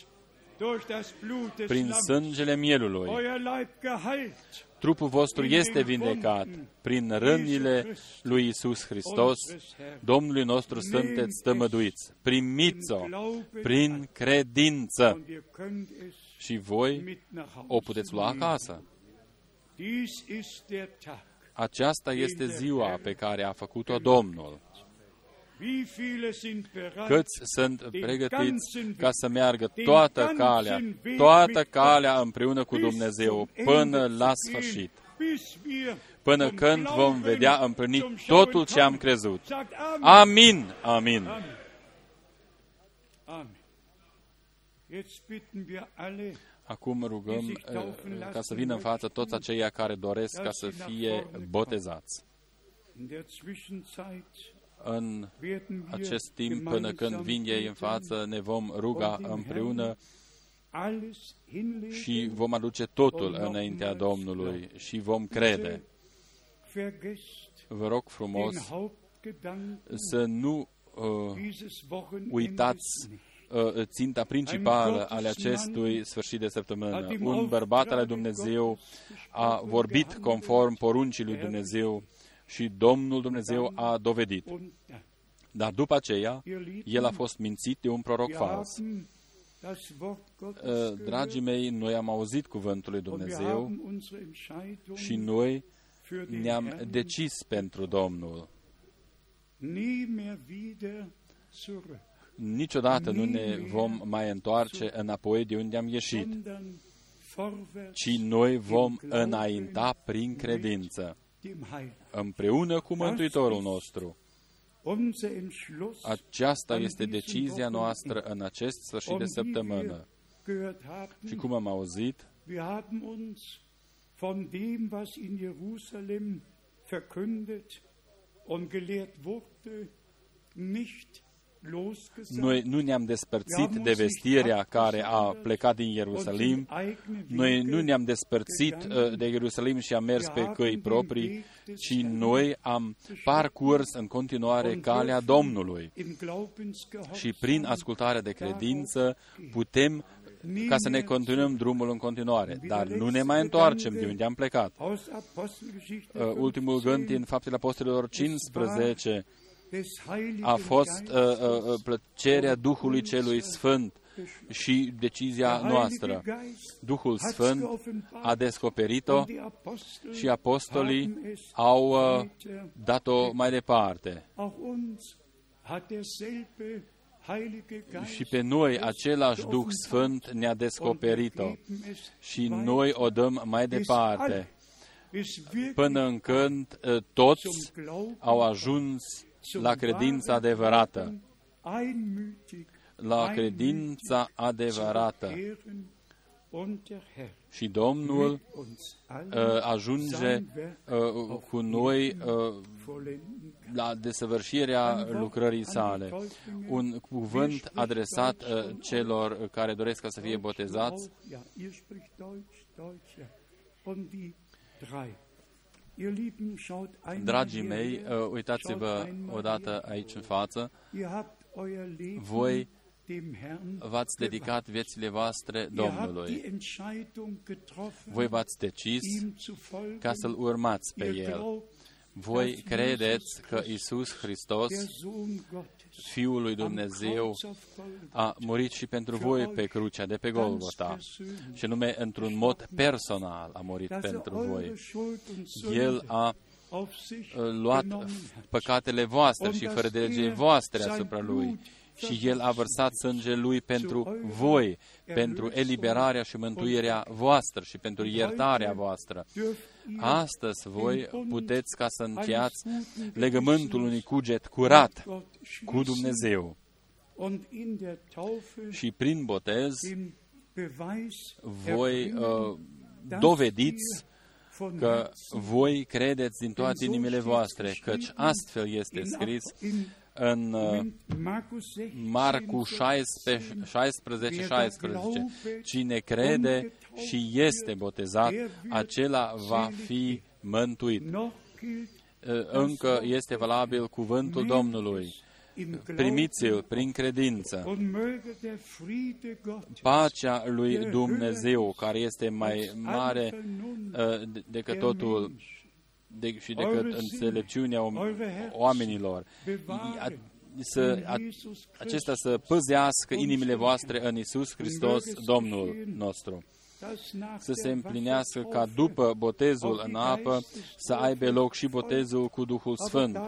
bedeckt durch das Blut des prin Lammes. sângele mielului. Euer Leib geheilt. Trupul vostru este vindecat prin rănile lui Isus Hristos. Domnului nostru sunteți stămăduiți. Primiți-o prin credință Und ihr könnt es și voi mit nach Hause o puteți lua nehmen. acasă. Dies ist der Tag. Aceasta este ziua pe care a făcut-o Domnul. Câți sunt pregătiți ca să meargă toată calea, toată calea împreună cu Dumnezeu până la sfârșit, bis wir până vom când vom Glauben vedea împlinit zum Schauen totul ce am kommen. crezut. Sagt Amen. Amin, amin. Amen. Amen. Jetzt bitten wir alle, Acum rugăm eh, ca să vină în față toți aceia care doresc ca să fie botezați. In der Zwischenzeit În werden wir acest timp, până când gemeinsam vin ei în beten față, ne vom ruga und dem împreună Herrn alles hinlegen, și vom aduce totul înaintea Domnului și vom crede. vergesst Vă rog den frumos Hauptgedanken să nu uh, dieses Wochenendes uitați nicht. uh, ținta principală ale acestui sfârșit de săptămână. Un bărbat al lui Dumnezeu a vorbit conform poruncii lui Dumnezeu și Domnul Dumnezeu a dovedit. Und dann, Dar după aceea, ihr Lieben, el a fost mințit de un proroc wir fals. haben das Wort Gottes Uh, gehört Dragii mei, noi am auzit cuvântul lui und wir Dumnezeu haben unsere Entscheidung și noi für den ne-am Herrn decis pentru Domnul. nie mehr wieder zurück, Niciodată nu ne vom mai întoarce înapoi de unde am ieșit, sondern vorwärts ci noi vom înainta prin credință, dem Heil. Împreună cu Mântuitorul nostru. Unser Entschluss Aceasta este decizia noastră în acest sfârșit de und wie wir săptămână. gehört haben, Și cum am auzit, wir haben uns von dem, was in Jerusalem verkündet und gelehrt wurde, nicht losgesagt. Noi nu ne-am despărțit de vestirea care a plecat din Ierusalim, noi nu ne-am despărțit uh, de Ierusalim și am mers pe căi proprii, ci noi am parcurs în continuare calea Domnului. Și prin ascultarea de credință putem ca să ne continuăm drumul în continuare. Dar nu ne mai întoarcem de unde am plecat. Uh, ultimul gând din Faptele Apostolilor 15 a fost uh, uh, plăcerea Duhului Celui Sfânt și decizia noastră. Duhul Sfânt a descoperit-o și apostolii au uh, dat-o mai departe. Și pe noi același Duh Sfânt ne-a descoperit-o și noi o dăm mai departe, până în când uh, toți au ajuns la credința adevărată, la credința adevărată. Și Domnul uh, ajunge uh, cu noi uh, la desăvârșirea lucrării sale. Un cuvânt adresat uh, celor care doresc ca să fie botezați. Dragii mei, uh, uitați-vă odată aici în față. Voi v-ați dedicat viețile voastre Domnului. Voi v-ați decis ca să-L urmați pe El. Voi credeți că Isus Hristos, Fiul lui Dumnezeu, a murit și pentru voi pe crucea de pe Golgota, și nume într-un mod personal a murit pentru voi. El a luat păcatele voastre și fără de legii voastre asupra Lui și El a vărsat sângele Lui pentru voi, pentru eliberarea și mântuirea voastră și pentru iertarea voastră. Astăzi voi puteți ca să încheiați legământul unui cuget curat cu Dumnezeu. Și prin botez voi uh, dovediți că voi credeți din toate inimile voastre, căci astfel este scris în uh, Marcu 16, 16, 16. Cine crede și este botezat, acela va fi mântuit. Uh, încă este valabil cuvântul Domnului. Primiți-l prin credință. Pacea lui Dumnezeu, care este mai mare uh, decât totul de, și decât înțelepciunea oamenilor. Să, a, acesta să păzească inimile voastre în Isus Hristos, Domnul nostru. Să se împlinească ca după botezul în apă să aibă loc și botezul cu Duhul Sfânt.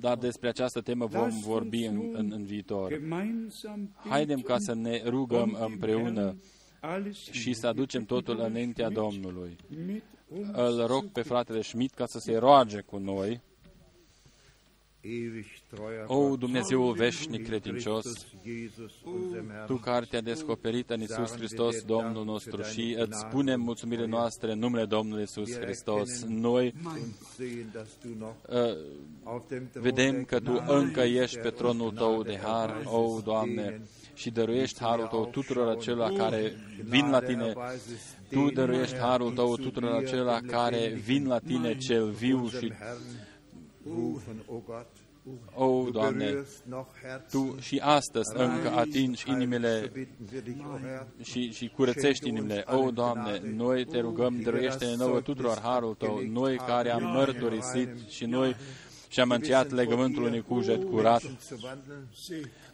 Dar despre această temă vom vorbi în, în, în viitor. Haidem ca să ne rugăm împreună și să aducem totul înaintea Domnului. Îl rog pe fratele Schmidt ca să se roage cu noi. O, Dumnezeu veșnic credincios, Tu care te-a descoperit în Isus Hristos, Domnul nostru, și îți spunem mulțumirile noastre în numele Domnului Isus Hristos. Noi uh, vedem că Tu încă ești pe tronul Tău de har, o, Doamne, și dăruiești harul tău tuturor acelora care vin la tine. Tu dăruiești harul tău tuturor acelora care vin la tine cel viu și o, Doamne, Tu și astăzi încă atingi inimile și, și curățești inimile. O, Doamne, noi te rugăm, dăruiește-ne nouă tuturor harul Tău, noi care am mărturisit și noi și am încheiat legământul unui cuget curat.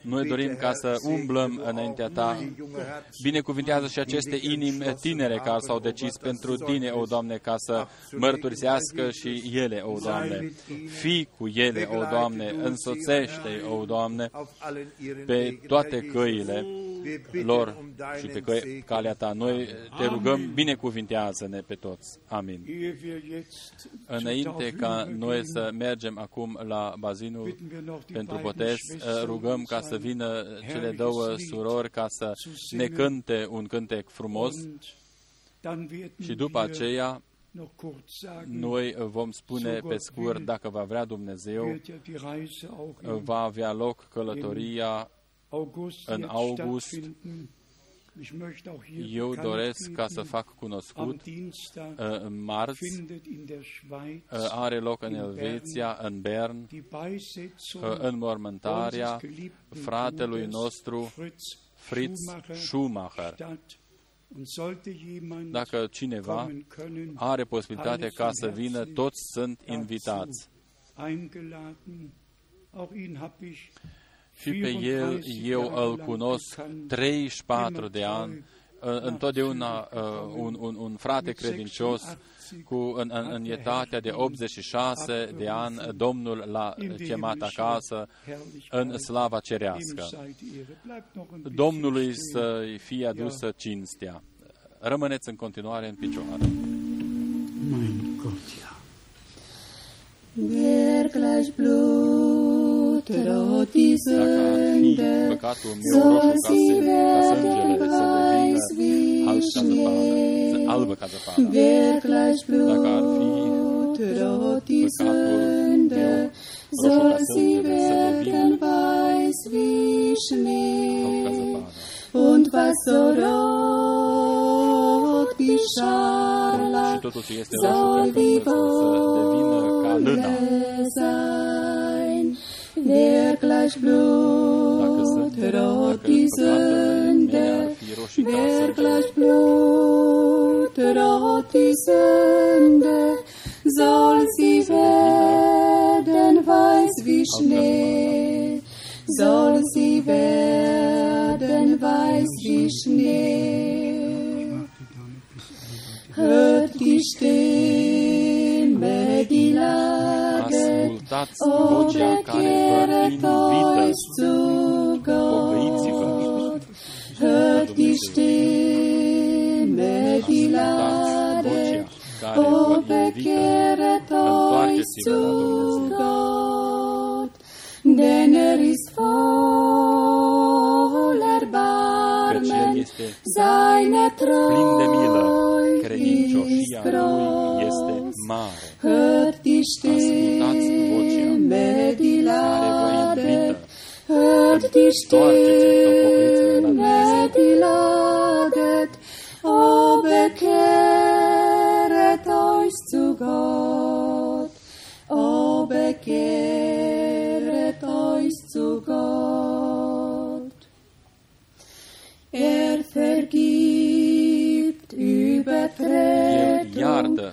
Noi dorim ca să umblăm înaintea Ta. Binecuvintează și aceste inimi tinere care s-au decis pentru Tine, o Doamne, ca să mărturisească și ele, o Doamne. Fii cu ele, o Doamne, însoțește, o Doamne, pe toate căile lor și pe căi, calea Ta. Noi te rugăm, binecuvintează-ne pe toți. Amin. Înainte ca noi să mergem acum la bazinul pentru botez, rugăm ca să vină cele două surori ca să ne cânte un cântec frumos și după aceea noi vom spune pe scurt, dacă va vrea Dumnezeu, va avea loc călătoria în august Ich möchte auch hier Eu bekannt doresc ca să geben, fac am cunoscut, Dienstag uh, marți findet in der Schweiz uh, are loc în Elveția, în Bern, die Beisetzung uh, înmormântarea unseres geliebten fratelui Bruders nostru Fritz Fritz Schumacher. statt. Und sollte jemand Dacă cineva kommen können, are posibilitatea ca să vină, toți sunt invitați. Eingeladen. Auch ihn habe ich Și pe el 34 eu Jahre îl lang cunosc gekannt, 34 de immer ani, treu uh, întotdeauna uh, un, un, un frate credincios cu, în, în, în etatea de 86 de ani, Domnul l-a chemat acasă în slava cerească. Domnului să-i fie adusă cinstea. Rămâneți în continuare în picioare. Mein Gott, ja. Wer gleich tro ti sünde, so sie werden weiß wie Schnee. Wer Wirklich Blut tro die sünde, so sie werden weiß wie Schnee. Und was so rot wie Schale, soll die Wolle sein. Wer gleich Blut auf die Sünde, wer gleich Blut auf die Sünde, soll sie werden weiß wie Schnee, soll sie werden weiß wie Schnee. Hört die Stimme ascultați o vocea care vă bekehret invită, euch zu pocăiți-vă, Gott. Hört die Stimme, die ascultați ladet, vocea care o vă invită, bekehret euch întoarceți-vă zu la Dumnezeu. Gott. Denn er ist voll Căci El Erbarmen, este seine plin de milă, Treu credincioșia ist Lui este groß. mare. Hört die Ascultați vocea Stimme, invită. hört die Stimme, die ladet, o bekehret euch zu Gott, o bekehret euch zu Gott. Er vergibt Übertretung iartă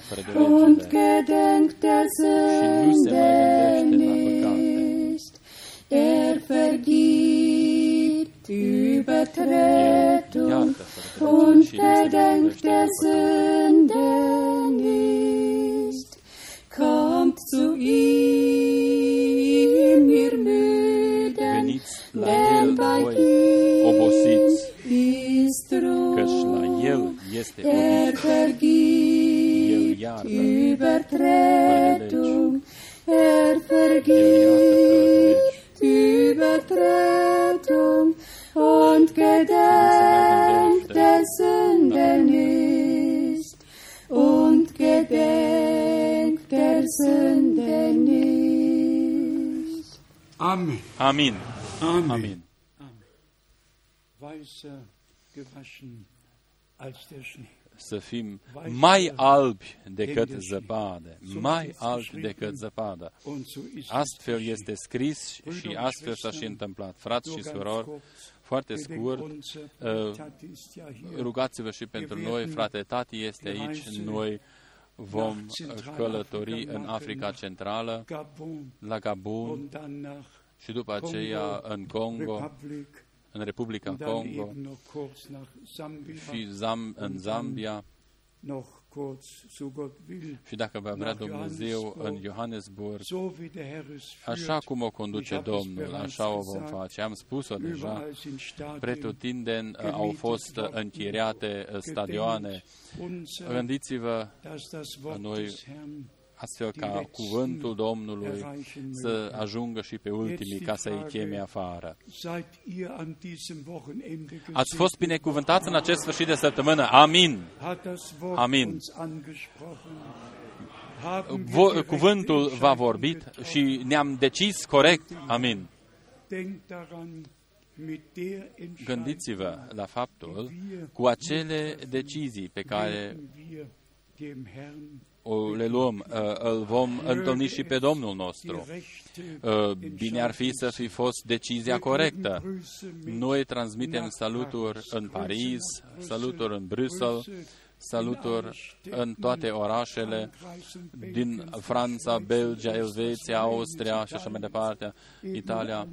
Să fim mai albi decât zăpadă, mai albi decât zăpadă. Und so ist es Astfel geschehen. este scris și astfel s-a și întâmplat. Frați și Nur ganz surori, kurz, foarte gedenkt scurt, unser uh, Tati ist ja hier. rugați-vă și pentru noi, frate Tati este aici, noi vom călători în Africa Centrală, Gabon la Gabun und dann nach și după aceea în Congo, Republik în Republica und dann Congo eben noch kurz nach Zambia, și Zam, în Zambia noch kurz, so Gott will, și dacă va vrea Dumnezeu în Johannesburg, so wie der Herr es așa führt. cum o Ich conduce habe es Domnul, bereits așa o vom gesagt, face. Am spus-o deja, Überall sind Stadien pretutindeni uh, au fost uh, închiriate uh, stadioane. unser, Gândiți-vă dass das Wort noi des Herrn astfel ca cuvântul Domnului erreichen să möge. ajungă și pe ultimii ca să-i cheme afară. Seid ihr an diesem Wochenende Ați gesegnet? fost binecuvântați în acest sfârșit de săptămână. Amin. Hat das Wort Amin. uns angesprochen? Haben wir Vo- gerechte cuvântul v-a Entscheidungen vorbit getroffen? și ne-am decis corect. Amin. Denkt daran, mit der Entscheidung Gândiți-vă la faptul cu acele decizii pe care werden wir dem Herrn o le luăm, uh, îl vom întâlni și pe Domnul nostru. gerechte Uh, Bine ar fi să fi fost decizia corectă. Noi transmitem saluturi în Paris, saluturi în Bruxelles, saluturi în toate orașele din Franța, Belgia, Elveția, Austria și așa mai departe, Italia.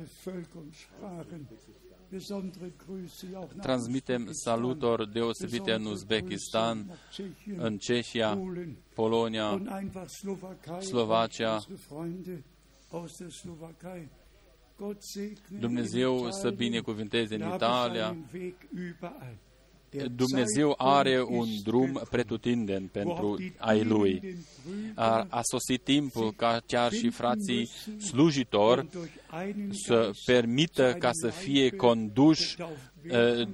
Transmitem saluturi deosebite în Uzbekistan, în Cehia, Polonia, Slovacia. Dumnezeu să binecuvinteze în Italia. Dumnezeu are un drum pretutindeni pentru ai Lui. A, a sosit timpul ca chiar și frații slujitori să permită ca să fie conduși uh,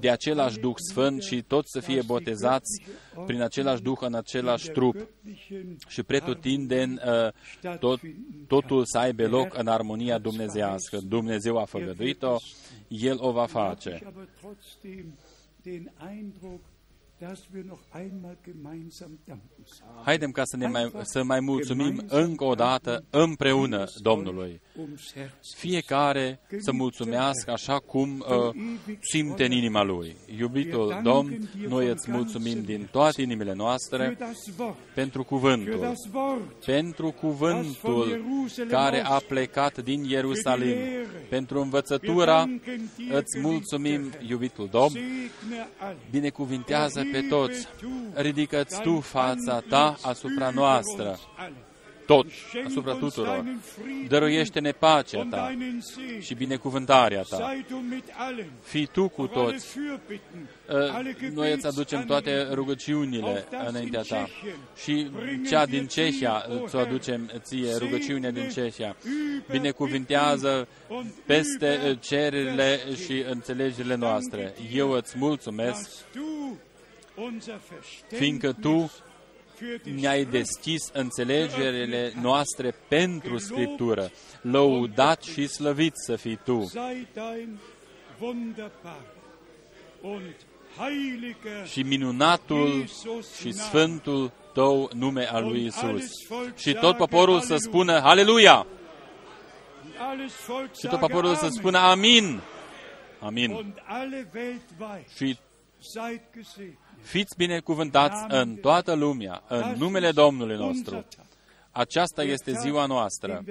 de același Duh Sfânt și toți să fie botezați prin același Duh în același trup și pretutindeni uh, tot, totul să aibă loc în armonia dumnezească. Dumnezeu a făgăduit-o, El o va face. den Eindruck, Haidem ca să, ne mai, să mai mulțumim încă o dată împreună Domnului. Fiecare să mulțumească așa cum uh, simte în inima Lui. Iubitul Domn, noi îți mulțumim din toate inimile noastre pentru cuvântul, pentru cuvântul care a plecat din Ierusalim, pentru învățătura, îți mulțumim, iubitul Domn, binecuvintează pe toți, ridică-ți tu fața ta asupra noastră, tot, asupra tuturor. Dăruiește-ne pacea ta și binecuvântarea ta. Fii tu cu toți. Noi îți aducem toate rugăciunile înaintea ta. Și cea din Cehia îți o aducem ție, rugăciunea din Cehia. Binecuvintează peste cererile și înțelegerile noastre. Eu îți mulțumesc, fiindcă tu ne-ai deschis înțelegerile noastre pentru Scriptură. Lăudat și slăvit să fii Tu. Și minunatul și sfântul Tău nume al lui Isus. Și tot poporul să spună Aleluia! Și tot poporul să spună Amin! Amin! Și Fiți binecuvântați în toată lumea, în numele Domnului nostru. Aceasta este ziua noastră,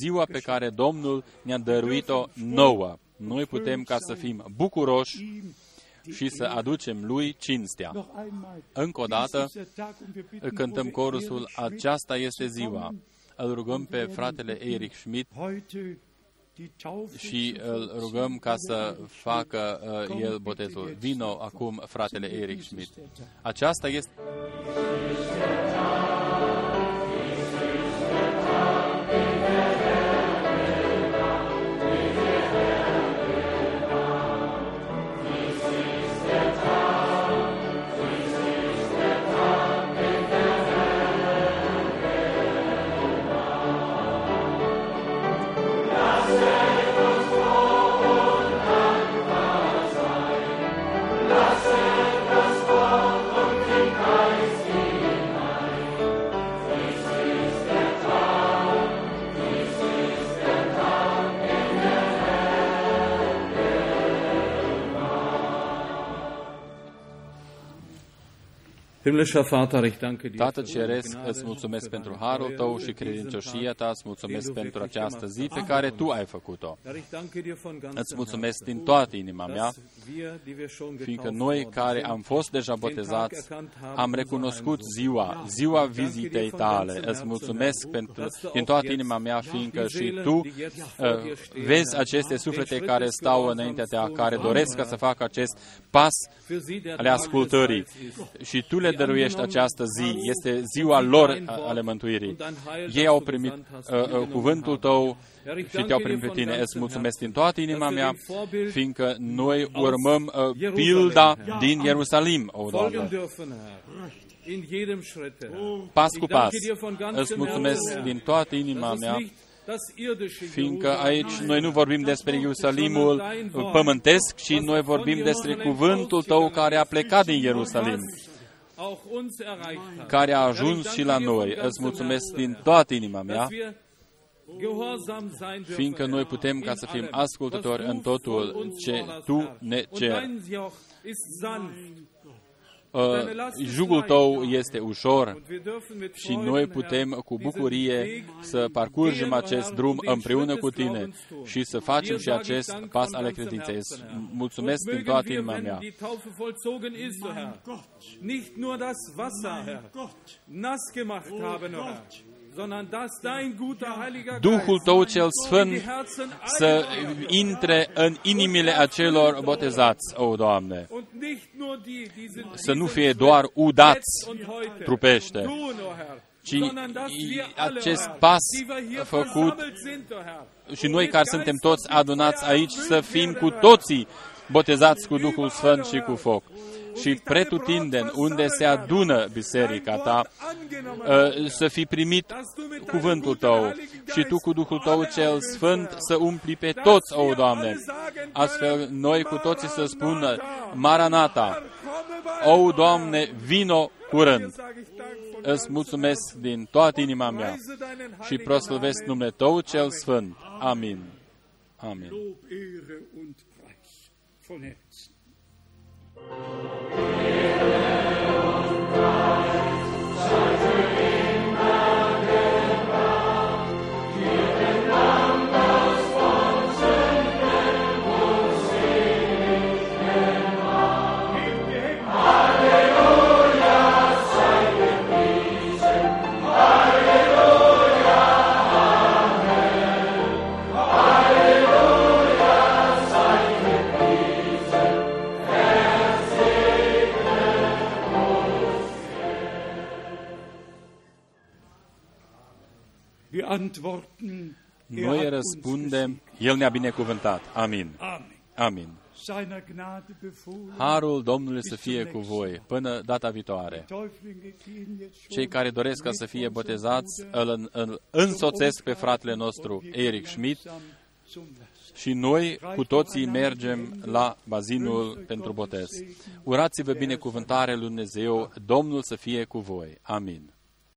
ziua pe care Domnul ne-a dăruit-o nouă. Noi putem ca să fim bucuroși și să aducem Lui cinstea. Încă o dată cântăm corusul, aceasta este ziua. Îl rugăm pe fratele Erich Schmidt și îl rugăm ca să facă uh, el botezul. Vino acum fratele Eric Schmidt. Aceasta este... Tată für Ceresc, deine Gnade îți mulțumesc und für pentru deine harul Treue Tău und și für diesen credincioșia Tag, Ta, îți mulțumesc den du pentru wirklich această gemacht zi pe hast. care Tu ai făcut-o. Herr, ich danke dir von ganzem Îți mulțumesc Herzen, din toată inima mea, dass wir, die wir schon fiindcă getauft noi worden care sind, am fost deja den Tag botezați, erkannt haben, am unser recunoscut Heimsuchen. ziua, ziua Ich danke vizitei dir von Tale. ganzem Îți Herzen, mulțumesc Herr, pentru, dass du din auch toată jetzt inima mea, die fiindcă și Seelen, Tu die jetzt uh, vor dir stehen, vezi Herr, aceste den suflete Schritt care des stau Gehorsams înaintea Ta, tun care wollen, doresc ca Herr. să facă acest pas Für sie der ale Tag des ascultării. Heils ist. Și Tu le dăruiești această zi. Este ziua lor a- ale mântuirii. Ei au primit uh, uh, cuvântul Tău și Te-au primit pe Tine. Îți mulțumesc din toată inima mea, fiindcă noi urmăm uh, pilda din Ierusalim, o folgen Doamne. dürfen, Herr. In jedem Schritt, Herr. Pas Ich cu danke pas. dir von ganzem Îți mulțumesc Herzen, din Herr, toată inima dass es mea, nicht das irdische fiindcă Jerusalem aici noi nu vorbim despre Ierusalimul pământesc, ci noi vorbim despre cuvântul tău care a plecat din Ierusalim, care a ajuns și la noi. Îți mulțumesc din toată inima mea, Dass wir gehorsam sein dürfen, fiindcă noi putem ca să fim ascultători în totul ce Tu ne Und ceri. dein Joch ist sanft. Uh, jugul tău este ușor Und wir dürfen mit și Freuden, noi Herr, putem cu diesen bucurie Weg să parcurgem gehen, acest Herr, drum und den împreună Schritt cu des tine Glaubens tun. și să facem Dir și sage acest ich Dank pas von ale ganzem credinței. Herzen, Herr. Mulțumesc Und din mögen toată wir, inima wenn mea. die Taufe vollzogen ist, o Herr, nicht nur das Wasser, Herr, nass gemacht haben, o Herr, sondern dass dein guter Heiliger Duhul Geist tău cel in sfânt die Herzen să aller intre în inimile acelor botezați, o Doamne, und nicht nur die, die sind să nu diesen fie doar udați jetzt und heute. trupește, tun, o Herr, ci sondern dass wir alle, acest Herr, pas die wir hier făcut versammelt sind, o Herr, și noi care suntem toți adunați aici să fim cu toții botezați cu Duhul Sfânt și cu foc. Și pretutindeni unde se adună biserica ta, uh, să fi primit cuvântul tău și tu cu Duhul tău cel Sfânt să umpli pe toți, o Doamne. Astfel, noi cu toții să spună, Maranata, o Doamne, vino curând. Îți mulțumesc din toată inima mea și proslăvesc numele Tău cel Sfânt. Amin. Amin. Amen. Noi hat uns răspundem, El ne-a binecuvântat. Amin. gesegnet. Amen. Amin. Seiner Gnade befohlen. Harul Domnului să fie cu voi până data viitoare. Täuflinge gehen jetzt schon Cei care doresc ca să fie botezați, îl, îl însoțesc pe fratele nostru Eric Schmidt zum Wasser. și noi cu toții mergem la bazinul pentru botez. Urați-vă binecuvântare lui Dumnezeu, Domnul să fie cu voi. Amin.